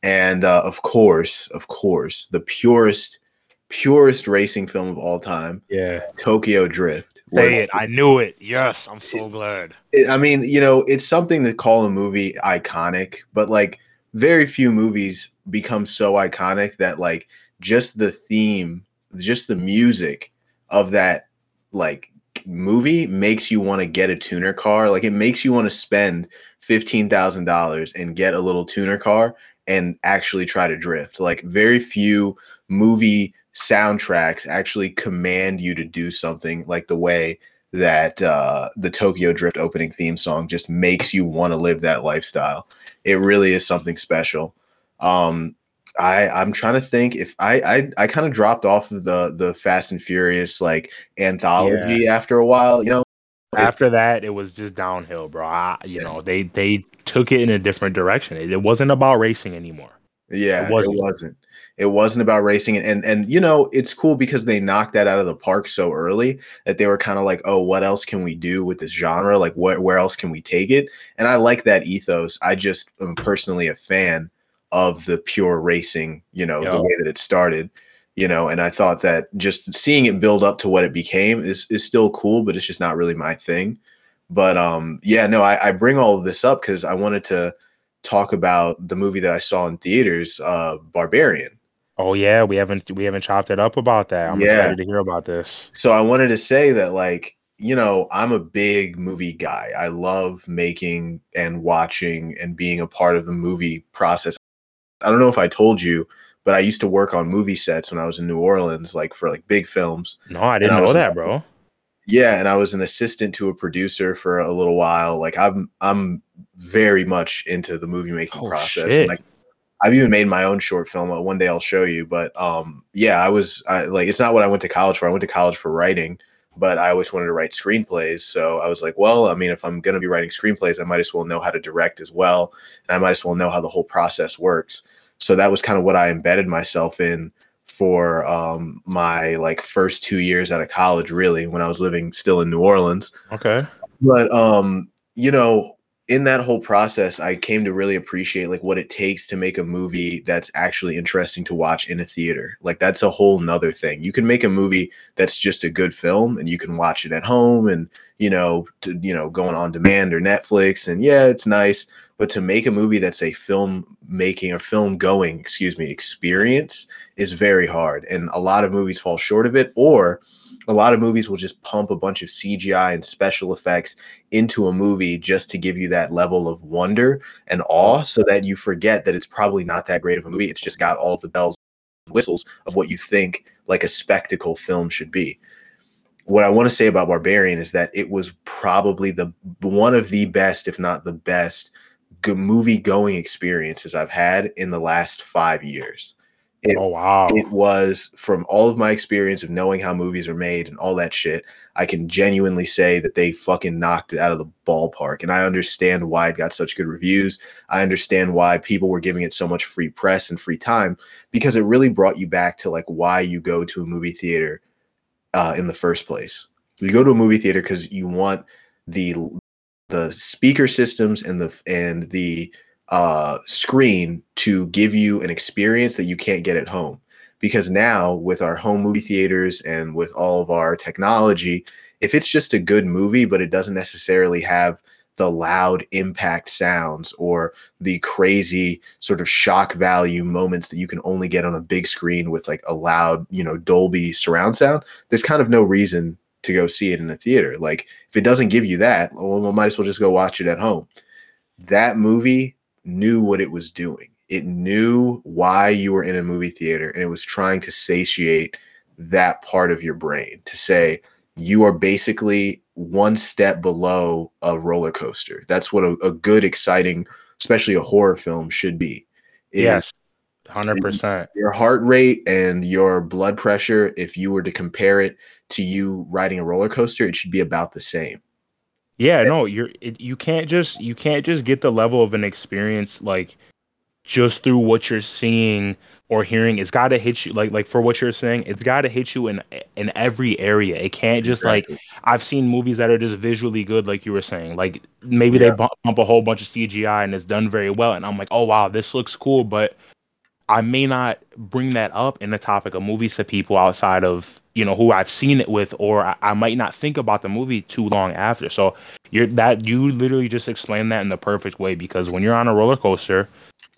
And uh, of course, of course, the purest, purest racing film of all time, yeah. Tokyo Drift. say it. I knew it. Yes I'm so glad. it- I mean, you know, it's something to call a movie iconic, but like very few movies become so iconic that like just the theme, just the music of that like movie makes you want to get a tuner car. Like it makes you want to spend $15,000 and get a little tuner car and actually try to drift. Like very few movie soundtracks actually command you to do something like the way that uh, the Tokyo Drift opening theme song just makes you want to live that lifestyle. It really is something special. Um, I I'm trying to think if I I, I kind of dropped off of the the Fast and Furious like anthology after a while. You know, after that it was just downhill bro I, you know they they took it in a different direction it, it wasn't about racing anymore Yeah, It it wasn't. wasn't. It wasn't about racing, and, and and you know it's cool because they knocked that out of the park so early that they were kind of like, oh, what else can we do with this genre? Like, where where else can we take it? And I like that ethos. I just am personally a fan of the pure racing, you know, the way that it started, you know. And I thought that just seeing it build up to what it became is is still cool, but it's just not really my thing. But um, yeah, no, I, I bring all of this up because I wanted to talk about the movie that I saw in theaters, uh, Barbarian. oh yeah we haven't we haven't chopped it up about that i'm Yeah. excited to hear about this So I wanted to say that, like, you know, I'm a big movie guy. I love making and watching and being a part of the movie process. I don't know if I told you, but I used to work on movie sets when I was in New Orleans, like for like big films. no i didn't I know that bro Yeah, and I was an assistant to a producer for a little while. Like I'm I'm very much into the movie making Oh, process. Like I've even made my own short film. Uh, One day I'll show you. But um, yeah, I was I, like, it's not what I went to college for. I went to college for writing, but I always wanted to write screenplays. So I was like, well, I mean, if I'm going to be writing screenplays, I might as well know how to direct as well, and I might as well know how the whole process works. So that was kind of what I embedded myself in for um, my like first two years out of college, really, when I was living still in New Orleans. Okay. But um you know in that whole process i came to really appreciate like what it takes to make a movie that's actually interesting to watch in a theater. Like that's a whole nother thing. You can make a movie that's just a good film and you can watch it at home and you know to you know going on demand or netflix and yeah it's nice but to make a movie that's a film making or film going excuse me experience is very hard and a lot of movies fall short of it or a lot of movies will just pump a bunch of CGI and special effects into a movie just to give you that level of wonder and awe so that you forget that it's probably not that great of a movie. It's just got all the bells and whistles of what you think like a spectacle film should be. What I want to say about Barbarian is that it was probably the one of the best, if not the best, movie going experiences I've had in the last five years. It, oh wow. It was from all of my experience of knowing how movies are made and all that shit. I can genuinely say that they fucking knocked it out of the ballpark. And I understand why it got such good reviews. I understand why people were giving it so much free press and free time because it really brought you back to like why you go to a movie theater uh, in the first place. You go to a movie theater because you want the the speaker systems and the and the uh, screen to give you an experience that you can't get at home. Because now, with our home movie theaters and with all of our technology, if it's just a good movie, but it doesn't necessarily have the loud impact sounds or the crazy sort of shock value moments that you can only get on a big screen with like a loud, you know, Dolby surround sound, there's kind of no reason to go see it in the theater. Like if it doesn't give you that, oh, well, we might as well just go watch it at home. That movie knew what it was doing. It knew why you were in a movie theater and it was trying to satiate that part of your brain to say you are basically one step below a roller coaster. That's what a, a good, exciting, especially a horror film should be. yes. 100%. Your heart rate and your blood pressure, if you were to compare it to you riding a roller coaster, it should be about the same. Yeah, no, you're it, you can't just you can't just get the level of an experience like just through what you're seeing or hearing. It's got to hit you like like for what you're saying. It's got to hit you in in every area. It can't just exactly. like I've seen movies that are just visually good, like you were saying. Like maybe yeah. they bump, bump a whole bunch of CGI and it's done very well, and I'm like, oh wow, this looks cool, but I may not bring that up in the topic of movies to people outside of you know who I've seen it with, or I, I, might not think about the movie too long after. So you're that you literally just explained that in the perfect way because when you're on a roller coaster,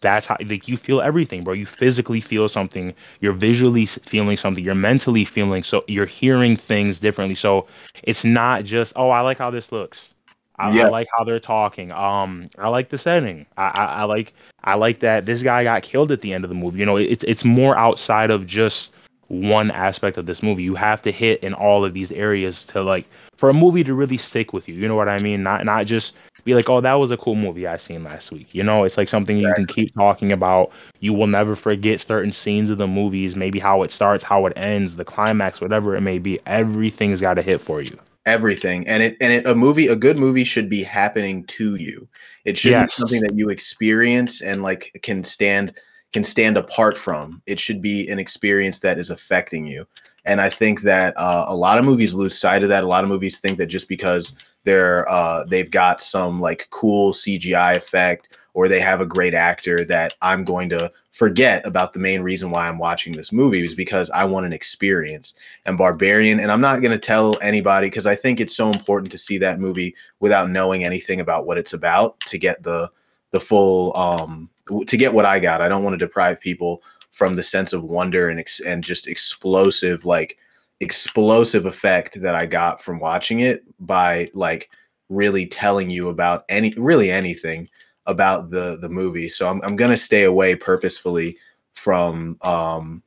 that's how like you feel everything, bro. You physically feel something, you're visually feeling something, you're mentally feeling so you're hearing things differently. So it's not just oh I like how this looks. I, yeah. I, like how they're talking. Um, I like the setting. I, I, I, like I like that this guy got killed at the end of the movie. You know, it's it's more outside of just one aspect of this movie. You have to hit in all of these areas to like for a movie to really stick with you. You know what I mean? Not not just be like, oh, that was a cool movie I seen last week. You know, it's like something exactly. you can keep talking about. You will never forget certain scenes of the movies, maybe how it starts, how it ends, the climax, whatever it may be. Everything's got to hit for you everything and it and it, a movie a good movie should be happening to you it should yes. be something that you experience and like can stand can stand apart from it should be an experience that is affecting you and i think that uh, a lot of movies lose sight of that a lot of movies think that just because they're uh, they've got some like cool cgi effect or they have a great actor that I'm going to forget about the main reason why I'm watching this movie is because I want an experience. And Barbarian, and I'm not going to tell anybody because I think it's so important to see that movie without knowing anything about what it's about to get the the full um to get what I got. I don't want to deprive people from the sense of wonder and ex- and just explosive like explosive effect that I got from watching it by like really telling you about any really anything about the the movie. So I'm I'm gonna stay away purposefully from um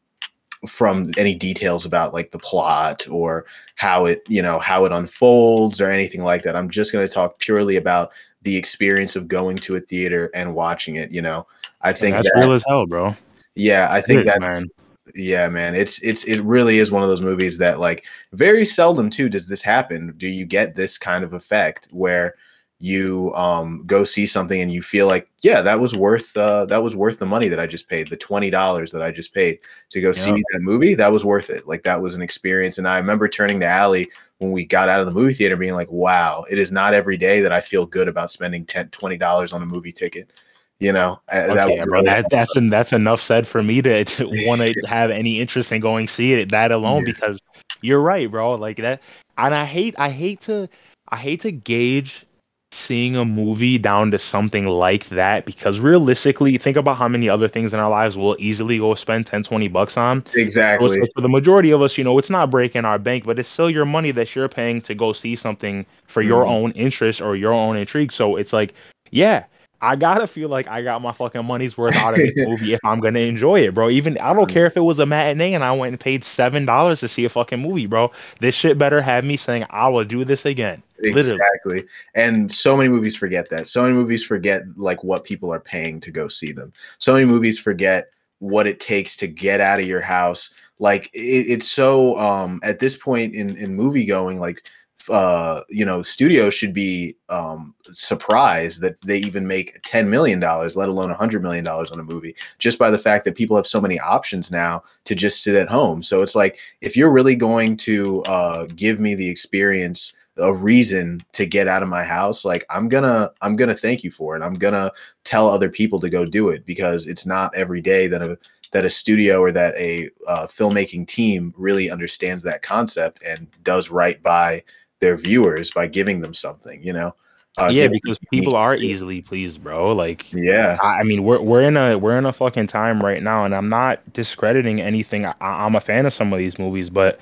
from any details about like the plot or how it you know how it unfolds or anything like that. I'm just gonna talk purely about the experience of going to a theater and watching it. You know, I think that's that, real as hell, bro. Yeah, I think that man. Yeah, man. It's it's it really is one of those movies that like very seldom too does this happen. Do you get this kind of effect where you um, go see something and you feel like, yeah, that was worth uh, that was worth the money that I just paid, the twenty dollars that I just paid to go yeah. see that movie. That was worth it. Like that was an experience. And I remember turning to Allie when we got out of the movie theater, being like, wow, it is not every day that I feel good about spending 10 dollars on a movie ticket. You know, okay, that bro, that, that's an, that's enough said for me to, to want to have any interest in going see it. That alone, yeah. because you're right, bro. Like that, and I hate I hate to I hate to gauge seeing a movie down to something like that because realistically think about how many other things in our lives we'll easily go spend 10 20 bucks on exactly so for the majority of us you know it's not breaking our bank but it's still your money that you're paying to go see something for mm-hmm. your own interest or your own intrigue so it's like yeah I gotta feel like I got my fucking money's worth out of this movie if I'm gonna enjoy it, bro. Even I don't care if it was a matinee and I went and paid seven dollars to see a fucking movie, bro. This shit better have me saying I will do this again. Exactly. And so many movies forget that. So many movies forget like what people are paying to go see them. So many movies forget what it takes to get out of your house. Like it, it's so um at this point in in movie going, like uh, you know, studios should be um, surprised that they even make ten million dollars, let alone a hundred million dollars on a movie, just by the fact that people have so many options now to just sit at home. So it's like if you're really going to uh, give me the experience, a reason to get out of my house, like I'm gonna, I'm gonna thank you for it. I'm gonna tell other people to go do it because it's not every day that a that a studio or that a uh, filmmaking team really understands that concept and does right by their viewers by giving them something, you know. Uh, yeah, because people are easily pleased, bro. Like, yeah, I, I, mean, we're we're in a we're in a fucking time right now, and I'm not discrediting anything. I, I'm a fan of some of these movies, but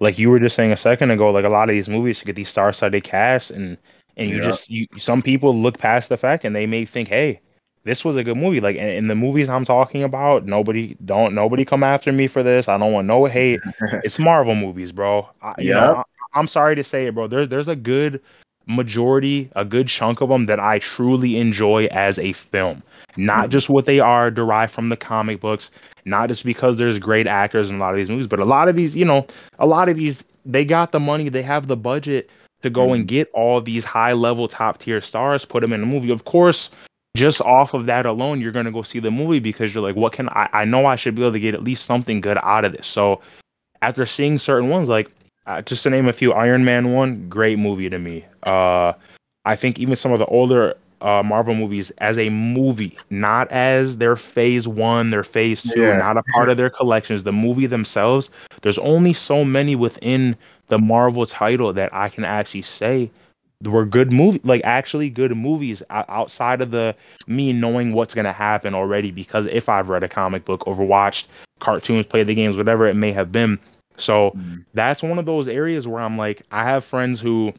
like you were just saying a second ago, like a lot of these movies to get these star-studded casts, and and you yeah. just you some people look past the fact and they may think, hey, this was a good movie. Like in, in the movies I'm talking about, nobody don't nobody come after me for this. I don't want no hate. it's Marvel movies, bro. I, yeah. I'm sorry to say it, bro. There's there's a good majority, a good chunk of them that I truly enjoy as a film. Not mm-hmm. just what they are derived from the comic books, not just because there's great actors in a lot of these movies, but a lot of these, you know, a lot of these, they got the money, they have the budget to go and get all these high level, top tier stars, put them in a movie. Of course, just off of that alone, you're gonna go see the movie because you're like, what can I? I know I should be able to get at least something good out of this. So after seeing certain ones, like uh, just to name a few, Iron Man one, great movie to me. Uh, I think even some of the older uh, Marvel movies as a movie, not as their phase one, their phase two, yeah. not a part of their collections. The movie themselves, there's only so many within the Marvel title that I can actually say were good movie, like actually good movies outside of the me knowing what's gonna happen already. Because if I've read a comic book, overwatched cartoons, played the games, whatever it may have been, so mm. that's one of those areas where I'm like, I have friends who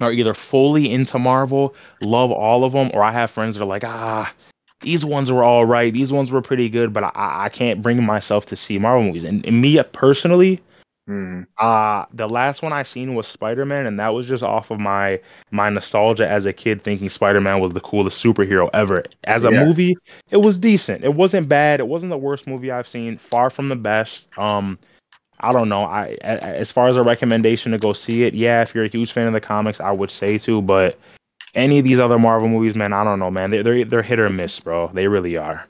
are either fully into Marvel, love all of them, or I have friends that are like, ah, these ones were all right, these ones were pretty good, but I, I can't bring myself to see Marvel movies. And, and me personally, mm. uh, the last one I seen was Spider Man, and that was just off of my my nostalgia as a kid, thinking Spider Man was the coolest superhero ever. As a yeah. movie, it was decent. It wasn't bad. It wasn't the worst movie I've seen. Far from the best. Um, I don't know. I as far as a recommendation to go see it, yeah, if you're a huge fan of the comics, I would say to. But any of these other Marvel movies, man, I don't know, man. They're they're, they're hit or miss, bro. They really are.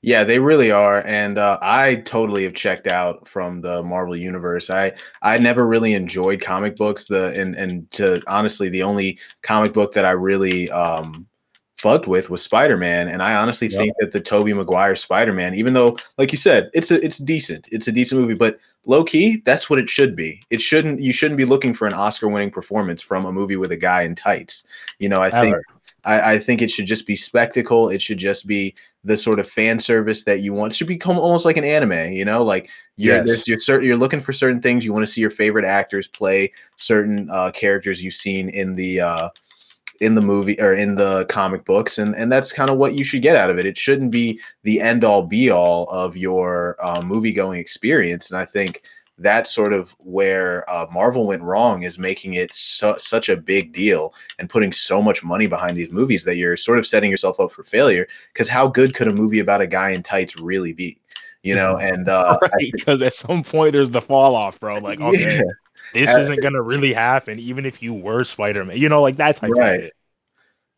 Yeah, they really are, and uh, I totally have checked out from the Marvel universe. I I never really enjoyed comic books. The and and to honestly, the only comic book that I really um fucked with was Spider-Man, and I honestly yep. think that the Tobey Maguire Spider-Man, even though, like you said, it's a it's decent, it's a decent movie, but low key, that's what it should be. It shouldn't you shouldn't be looking for an Oscar-winning performance from a movie with a guy in tights. You know, I Ever. think I, I, think it should just be spectacle. It should just be the sort of fan service that you want. It should become almost like an anime, you know, like you're yes. you're, certain, you're looking for certain things. You want to see your favorite actors play certain uh, characters you've seen in the uh, in the movie or in the comic books and and that's kind of what you should get out of it. It shouldn't be the end all be all of your uh, movie going experience and i think that's sort of where uh, marvel went wrong is making it su- such a big deal and putting so much money behind these movies that you're sort of setting yourself up for failure because how good could a movie about a guy in tights really be? You know and uh because right, at some point there's the fall off bro like okay. yeah this uh, isn't gonna really happen, even if you were Spider Man. You know, like that type right. of shit.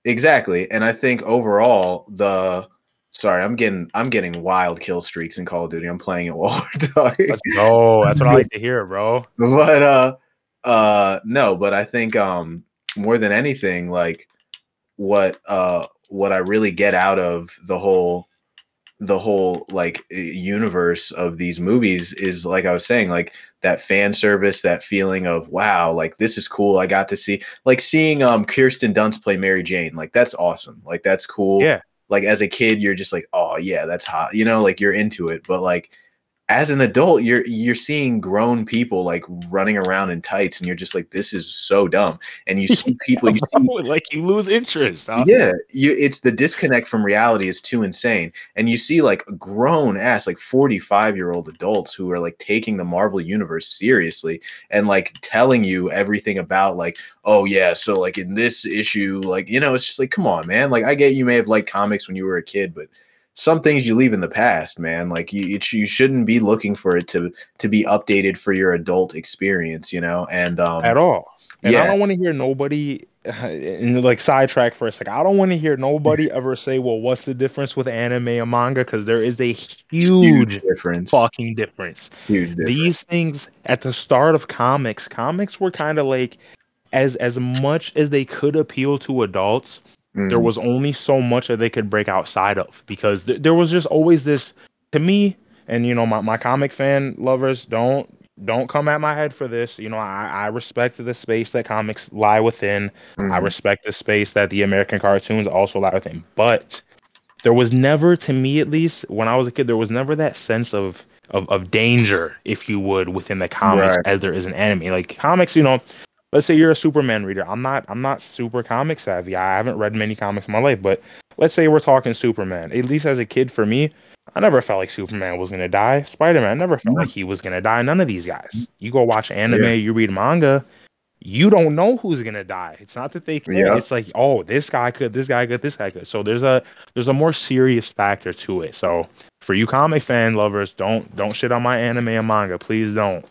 Exactly, and I think overall the sorry, I'm getting I'm getting wild kill streaks in Call of Duty. I'm playing it while we're talking. Let's go. That's what I like to hear, bro. But uh, uh, no, but I think um more than anything, like what uh what I really get out of the whole the whole like universe of these movies is like I was saying, like that fan service, that feeling of wow, like this is cool. I got to see like seeing um Kirsten Dunst play Mary Jane, like that's awesome. Like that's cool. Yeah. Like as a kid, you're just like, oh yeah, that's hot. You know, like you're into it. But like as an adult you're you're seeing grown people like running around in tights and you're just like this is so dumb and you see people you see like you lose interest. Huh? yeah you it's the disconnect from reality is too insane and you see like grown ass like 45 year old adults who are like taking the marvel universe seriously and like telling you everything about like oh yeah so like in this issue like you know it's just like come on man like i get you may have liked comics when you were a kid but some things you leave in the past, man. Like you, it, you shouldn't be looking for it to to be updated for your adult experience, you know. And um, at all. And yeah. I don't want to hear nobody and like sidetrack for a second. I don't want to hear nobody ever say, "Well, what's the difference with anime and manga?" Because there is a huge, huge, difference, fucking difference. Huge difference. These things at the start of comics, comics were kind of like as as much as they could appeal to adults Mm. There was only so much that they could break outside of because th- there was just always this to me, and you know, my, my comic fan lovers don't don't come at my head for this. You know, I, I respect the space that comics lie within. Mm. I respect the space that the American cartoons also lie within. But there was never, to me at least, when I was a kid, there was never that sense of of, of danger, if you would, within the comics right. as there is an anime. Like comics, you know, let's say you're a Superman reader. I'm not I'm not super comic savvy. I haven't read many comics in my life, but let's say we're talking Superman. At least as a kid for me, I never felt like Superman was gonna die. Spider Man never felt like he was gonna die. None of these guys. You go watch anime, yeah. you read manga, you don't know who's gonna die. It's not that they can. Yeah. It's like, oh, this guy could, this guy could, this guy could. So there's a there's a more serious factor to it. So for you comic fan lovers, don't don't shit on my anime and manga. Please don't.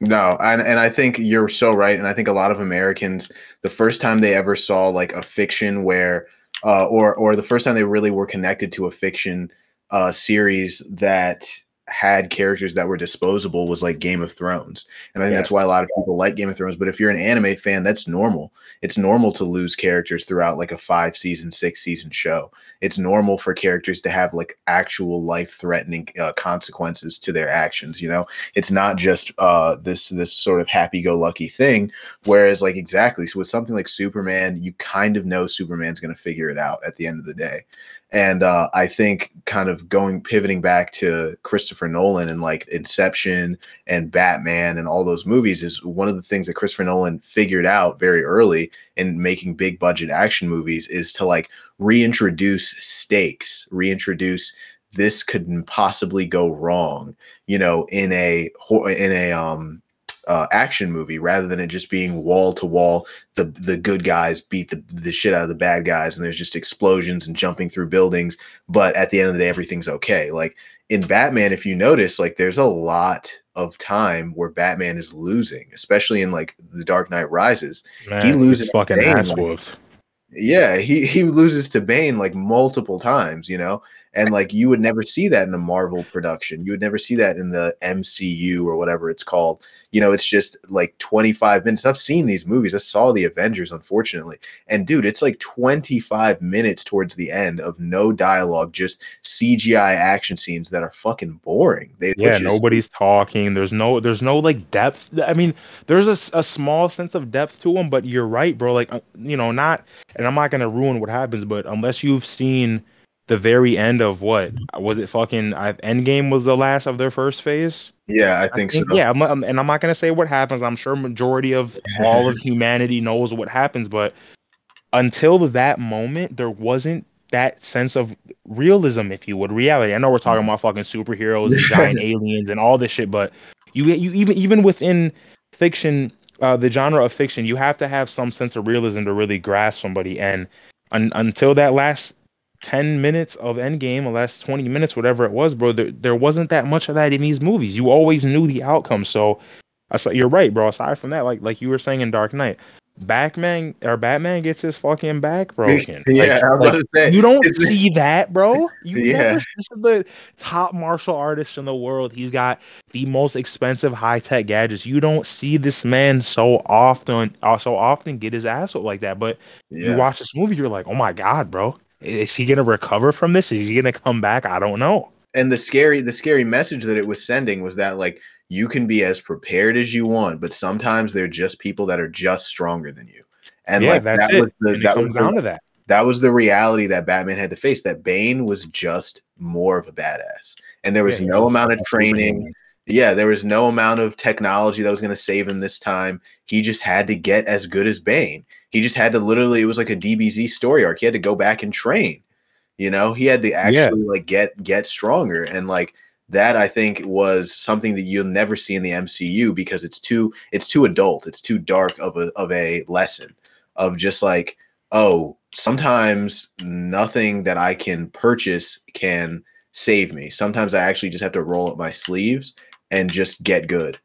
No, and and I think you're so right, and I think a lot of Americans, the first time they ever saw like a fiction where, uh, or or the first time they really were connected to a fiction uh, series that had characters that were disposable was like Game of Thrones. And I think that's why a lot of people like Game of Thrones. But if you're an anime fan, that's normal. It's normal to lose characters throughout like a five season, six season show. It's normal for characters to have like actual life threatening uh, consequences to their actions. You know, it's not just uh, this this sort of happy go lucky thing. Whereas like exactly, so with something like Superman, you kind of know Superman's going to figure it out at the end of the day. And uh, I think kind of going pivoting back to Christopher Nolan and like Inception and Batman and all those movies is one of the things that Christopher Nolan figured out very early in making big budget action movies is to like reintroduce stakes, reintroduce this could possibly go wrong, you know, in a in a um uh, action movie rather than it just being wall to wall. The the good guys beat the the shit out of the bad guys, and there's just explosions and jumping through buildings. But at the end of the day, everything's okay. Like in Batman, if you notice, like there's a lot of time where Batman is losing, especially in like The Dark Knight Rises. Man, he loses fucking ass like, Yeah, he he loses to Bane like multiple times, you know and like you would never see that in a Marvel production. You would never see that in the MCU or whatever it's called. You know, it's just like 25 minutes. I've seen these movies. I saw the Avengers, unfortunately. And dude, it's like 25 minutes towards the end of no dialogue, just CGI action scenes that are fucking boring. They, yeah, just, nobody's talking. There's no there's no like depth. I mean, there's a, a small sense of depth to them, but you're right, bro. Like, uh, you know, not and I'm not going to ruin what happens, but unless you've seen the very end of what was it? Fucking I, Endgame was the last of their first phase. Yeah, I think, I think so. Yeah, I'm, I'm, and I'm not gonna say what happens. I'm sure majority of all of humanity knows what happens, but until that moment, there wasn't that sense of realism, if you would, reality. I know we're talking about fucking superheroes and giant aliens and all this shit, but you you even even within fiction, uh, the genre of fiction, you have to have some sense of realism to really grasp somebody. And un- until that last 10 minutes of Endgame, the last 20 minutes, whatever it was, bro, there, there wasn't that much of that in these movies. You always knew the outcome. So I said, you're right, bro. Aside from that, like like you were saying in Dark Knight, Batman or Batman gets his fucking back broken. yeah, like, I was like, say you don't see that, bro. You yeah. Never, this is the top martial artist in the world. He's got the most expensive high tech gadgets. You don't see this man so often, uh, so often get his ass up like that. But yeah. you watch this movie, you're like, oh my god, bro. Is he going to recover from this? Is he going to come back? I don't know. And the scary, the scary message that it was sending was that like you can be as prepared as you want, but sometimes they're just people that are just stronger than you. And yeah, like that it. was the that was down the, to that. that was the reality that Batman had to face. That Bane was just more of a badass, and there was Yeah, no yeah. amount of training. Yeah, there was no amount of technology that was going to save him this time. He just had to get as good as Bane. He just had to literally. It was like a DBZ story arc. He had to go back and train. You know, he had to actually like get get stronger, and like that, I think was something that you'll never see in the MCU because it's too it's too adult. It's too dark of a of a lesson of just like oh sometimes nothing that I can purchase can save me. Sometimes I actually just have to roll up my sleeves and just get good.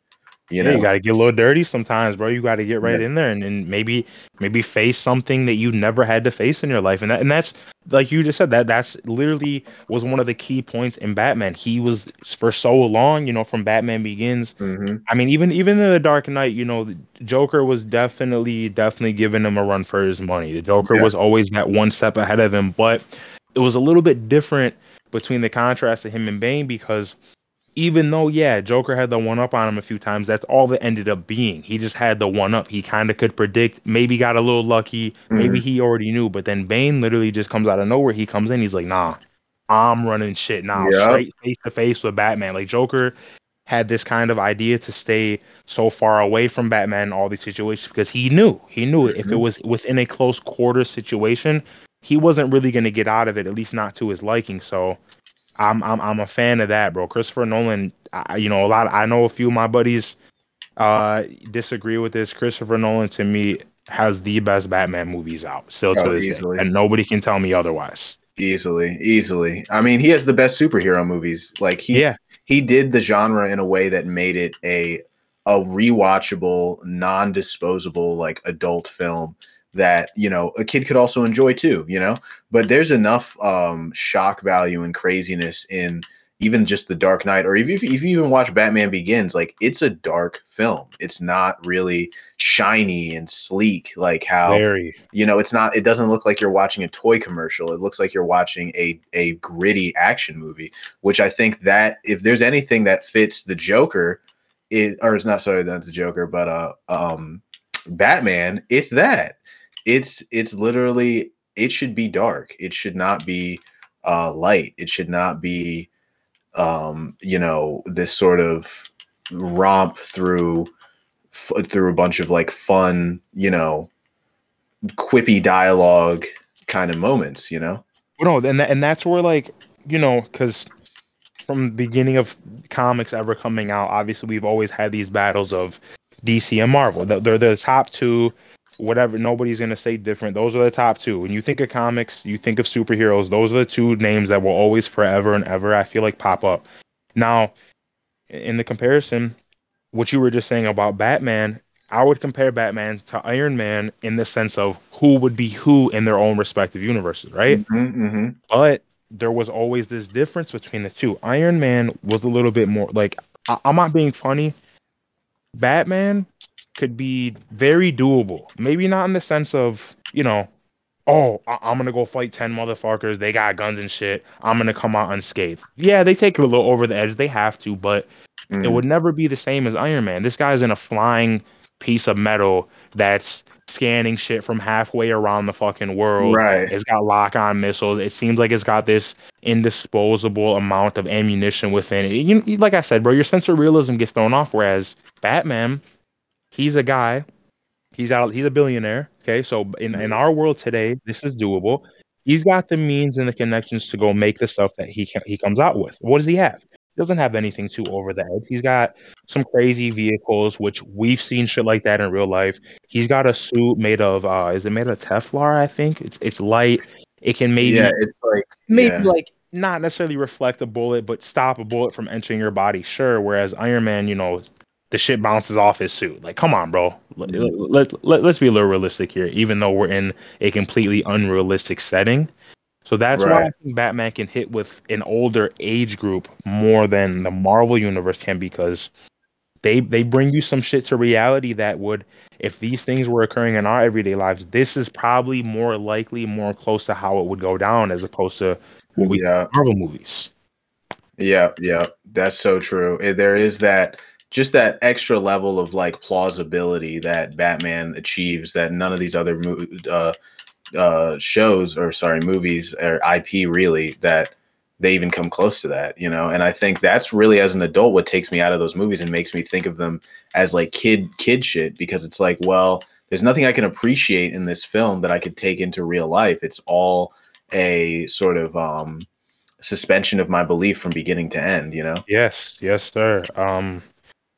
You know, you got to get a little dirty sometimes, bro. You got to get right Yeah. in there and, and maybe maybe face something that you never had to face in your life. And that and that's like you just said that that's literally was one of the key points in Batman. He was for so long, you know, from Batman Begins. Mhm. I mean, even even in the Dark Knight, you know, Joker was definitely definitely giving him a run for his money. The Joker Yeah. was always that one step ahead of him, but it was a little bit different between the contrast of him and Bane because even though yeah, Joker had the one up on him a few times, that's all that ended up being. He just had the one up. He kind of could predict, maybe got a little lucky, maybe he already knew, but then Bane literally just comes out of nowhere. He comes in, he's like, "Nah, I'm running shit now, Yup. straight face to face with Batman." Like Joker had this kind of idea to stay so far away from Batman in all these situations because he knew he knew it. if it Mhm. was within a close quarter situation, he wasn't really going to get out of it, at least not to his liking. So I'm I'm I'm a fan of that, bro. Christopher Nolan, I, you know, a lot. I know a few of my buddies uh disagree with this. Christopher Nolan to me has the best Batman movies out still to Oh, this easily. day, and nobody can tell me otherwise. Easily, easily. I mean, he has the best superhero movies. Like he yeah, he did the genre in a way that made it a a rewatchable, non-disposable like adult film that, you know, a kid could also enjoy too, you know? But there's enough um shock value and craziness in even just the Dark Knight or if you, if you even watch Batman Begins, like it's a dark film. It's not really shiny and sleek like how very. you know it's not it doesn't look like you're watching a toy commercial it looks like you're watching a a gritty action movie which i think that if there's anything that fits the joker it or it's not sorry that's the joker but uh um batman it's that it's it's literally it should be dark it should not be uh light it should not be um you know this sort of romp through f- through a bunch of like fun you know quippy dialogue kind of moments, you know? No, and and that's where like you know because from the beginning of comics ever coming out, obviously we've always had these battles of DC and Marvel. They're the top two. Whatever, nobody's gonna say different. Those are the top two. When you think of comics, you think of superheroes. Those are the two names that will always, forever and ever, I feel like pop up. Now, in the comparison, what you were just saying about Batman, I would compare Batman to Iron Man in the sense of who would be who in their own respective universes, right? Mm-hmm, but there was always this difference between the two. Iron Man was a little bit more like I- I'm not being funny. Batman could be very doable. Maybe not in the sense of you know, oh, I- I'm gonna go fight ten motherfuckers. They got guns and shit. I'm gonna come out unscathed. Yeah, they take it a little over the edge. They have to, but mm-hmm. it would never be the same as Iron Man. This guy's in a flying piece of metal that's scanning shit from halfway around the fucking world. Right. It's got lock on missiles. It seems like it's got this indisposable amount of ammunition within it. You- like I said, bro, your sense of realism gets thrown off. Whereas Batman, he's a guy. He's out. He's a billionaire. Okay, so in in our world today, this is doable. He's got the means and the connections to go make the stuff that he can, he comes out with. What does he have? He doesn't have anything too over the edge. He's got some crazy vehicles, which we've seen shit like that in real life. He's got a suit made of uh is it made of Teflon, I think? It's it's light. It can maybe yeah, it's like maybe yeah. like not necessarily reflect a bullet, but stop a bullet from entering your body, sure. Whereas Iron Man, you know, the shit bounces off his suit. Like, come on, bro. Let, let, let, us be a little realistic here, even though we're in a completely unrealistic setting. So that's why I Right. think Batman can hit with an older age group more than the Marvel universe can because they they bring you some shit to reality that would if these things were occurring in our everyday lives, this is probably more likely more close to how it would go down as opposed to what we yeah, Marvel movies. yeah, yeah. That's so true. There is that just that extra level of like plausibility that Batman achieves that none of these other uh, uh, shows or sorry movies or IP really that they even come close to that, you know. And I think that's really as an adult what takes me out of those movies and makes me think of them as like kid kid shit because it's like, well, there's nothing I can appreciate in this film that I could take into real life. It's all a sort of um suspension of my belief from beginning to end, you know? Yes, yes, sir. Um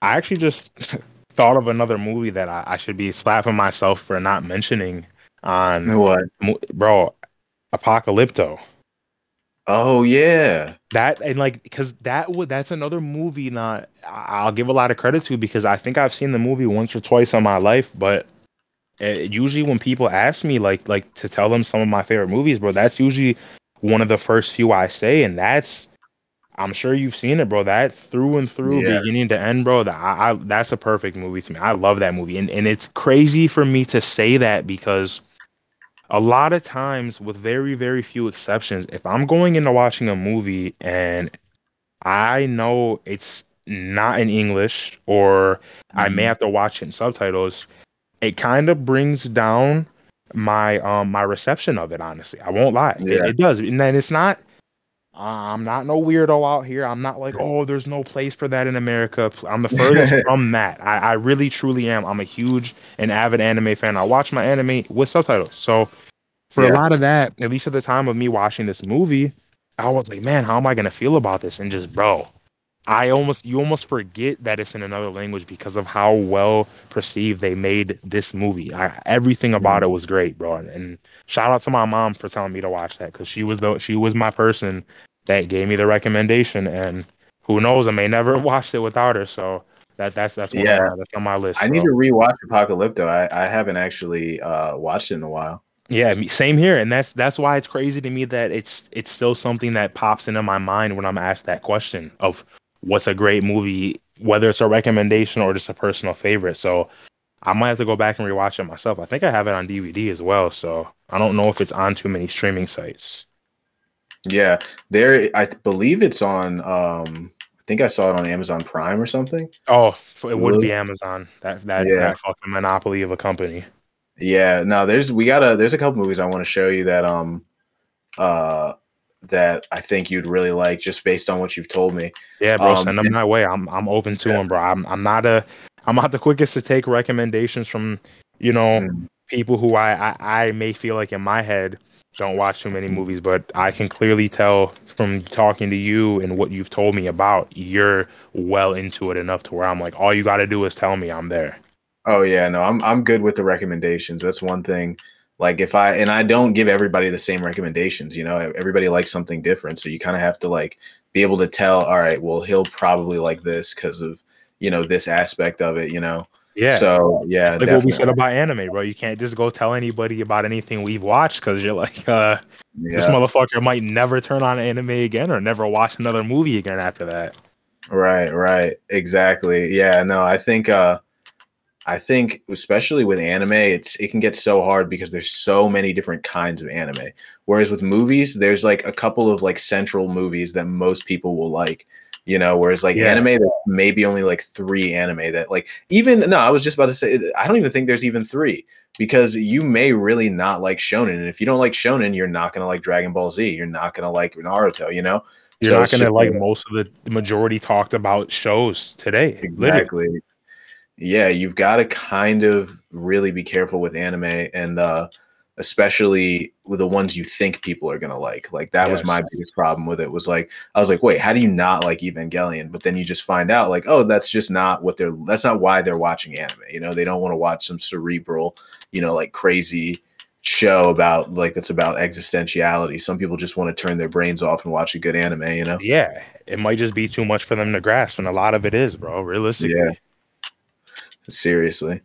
I actually just thought of another movie that I, I should be slapping myself for not mentioning on What? bro, Apocalypto. Oh yeah. That and like because that would that's another movie not I'll give a lot of credit to because I think I've seen the movie once or twice in my life, but it, usually when people ask me like like to tell them some of my favorite movies, bro, that's usually one of the first few I say, and that's I'm sure you've seen it, bro. That through and through, Yeah. beginning to end, bro. That I, I that's a perfect movie to me. I love that movie, and and it's crazy for me to say that because a lot of times, with very very few exceptions, if I'm going into watching a movie and I know it's not in English or I may Mhm. have to watch it in subtitles, it kind of brings down my um my reception of it. Honestly, I won't lie, it, it does, and then it's not. I'm not no weirdo out here. I'm not like, oh, there's no place for that in America. I'm the furthest from that. I, I really, truly am. I'm a huge and avid anime fan. I watch my anime with subtitles. So for a lot of that, at least at the time of me watching this movie, I was like, man, how am I gonna feel about this? And just, bro, I almost you almost forget that it's in another language because of how well perceived they made this movie. I, everything about it was great, bro. And, and shout out to my mom for telling me to watch that because she was the she was my person that gave me the recommendation. And who knows, I may never have watched it without her. So that that's that's Yeah. that's on my list. I need to rewatch Apocalypto. I, I haven't actually uh watched it in a while. Yeah, same here, and that's that's why it's crazy to me that it's it's still something that pops into my mind when I'm asked that question of what's a great movie, whether it's a recommendation or just a personal favorite. So I might have to go back and rewatch it myself. I think I have it on DVD as well, so I don't know if it's on too many streaming sites. Yeah. There I believe it's on um I think I saw it on Amazon Prime or something. Oh, it would be Amazon. That that, Yeah. that fucking monopoly of a company. Yeah, no, there's we got a there's a couple movies I want to show you that um uh that I think you'd really like just based on what you've told me. Yeah, bro, Um, send them and- my way. I'm I'm open to Yeah. them, bro. I'm I'm not a I'm not the quickest to take recommendations from you know Mm. people who I, I I may feel like in my head don't watch too many movies, but I can clearly tell from talking to you and what you've told me about you're well into it enough to where I'm like, all you got to do is tell me I'm there. Oh yeah, no, I'm I'm good with the recommendations. That's one thing. Like if I and I don't give everybody the same recommendations, you know, everybody likes something different. So you kind of have to like be able to tell, all right, well, he'll probably like this because of, you know, this aspect of it, you know. Yeah. So yeah, like what we said about anime, bro. You can't just go tell anybody about anything we've watched because you're like, uh, this motherfucker might never turn on anime again or never watch another movie again after that. right, right. Exactly. Yeah, no, I think uh I think especially with anime, it's it can get so hard because there's so many different kinds of anime. Whereas with movies, there's like a couple of like central movies that most people will like, you know. Whereas like Yeah. anime, there's maybe only like three anime that like even no, I was just about to say I don't even think there's even three because you may really not like shonen, and if you don't like shonen, you're not gonna like Dragon Ball Z, you're not gonna like Naruto, you know. You're So not gonna just like most of the the majority talked about shows today. Literally. Exactly. Yeah, you've got to kind of really be careful with anime and uh especially with the ones you think people are going to like. Like that was my biggest problem with it was like I was like, "Wait, how do you not like Evangelion?" But then you just find out like, "Oh, that's just not what they're that's not why they're watching anime." You know, they don't want to watch some cerebral, you know, like crazy show about like that's about existentiality. Some people just want to turn their brains off and watch a good anime, you know. Yeah, it might just be too much for them to grasp, and a lot of it is, bro. Realistically, Yeah. seriously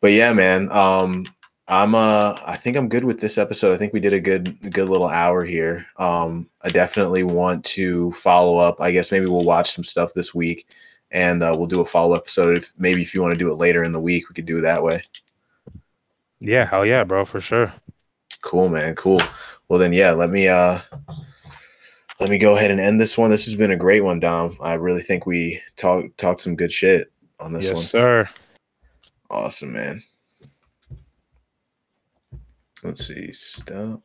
but yeah man um i'm uh i think i'm good with this episode. I think we did a good good little hour here. Um i definitely want to follow up. I guess maybe we'll watch some stuff this week and uh, we'll do a follow up episode. If maybe if you want to do it later in the week we could do it that way. Yeah, hell yeah, bro, for sure. cool man cool. Well then yeah let me uh let me go ahead and end this one. This has been a great one dom. I really think we talk talked some good shit on this yes, one. Yes, sir. awesome man Let's see. Stop.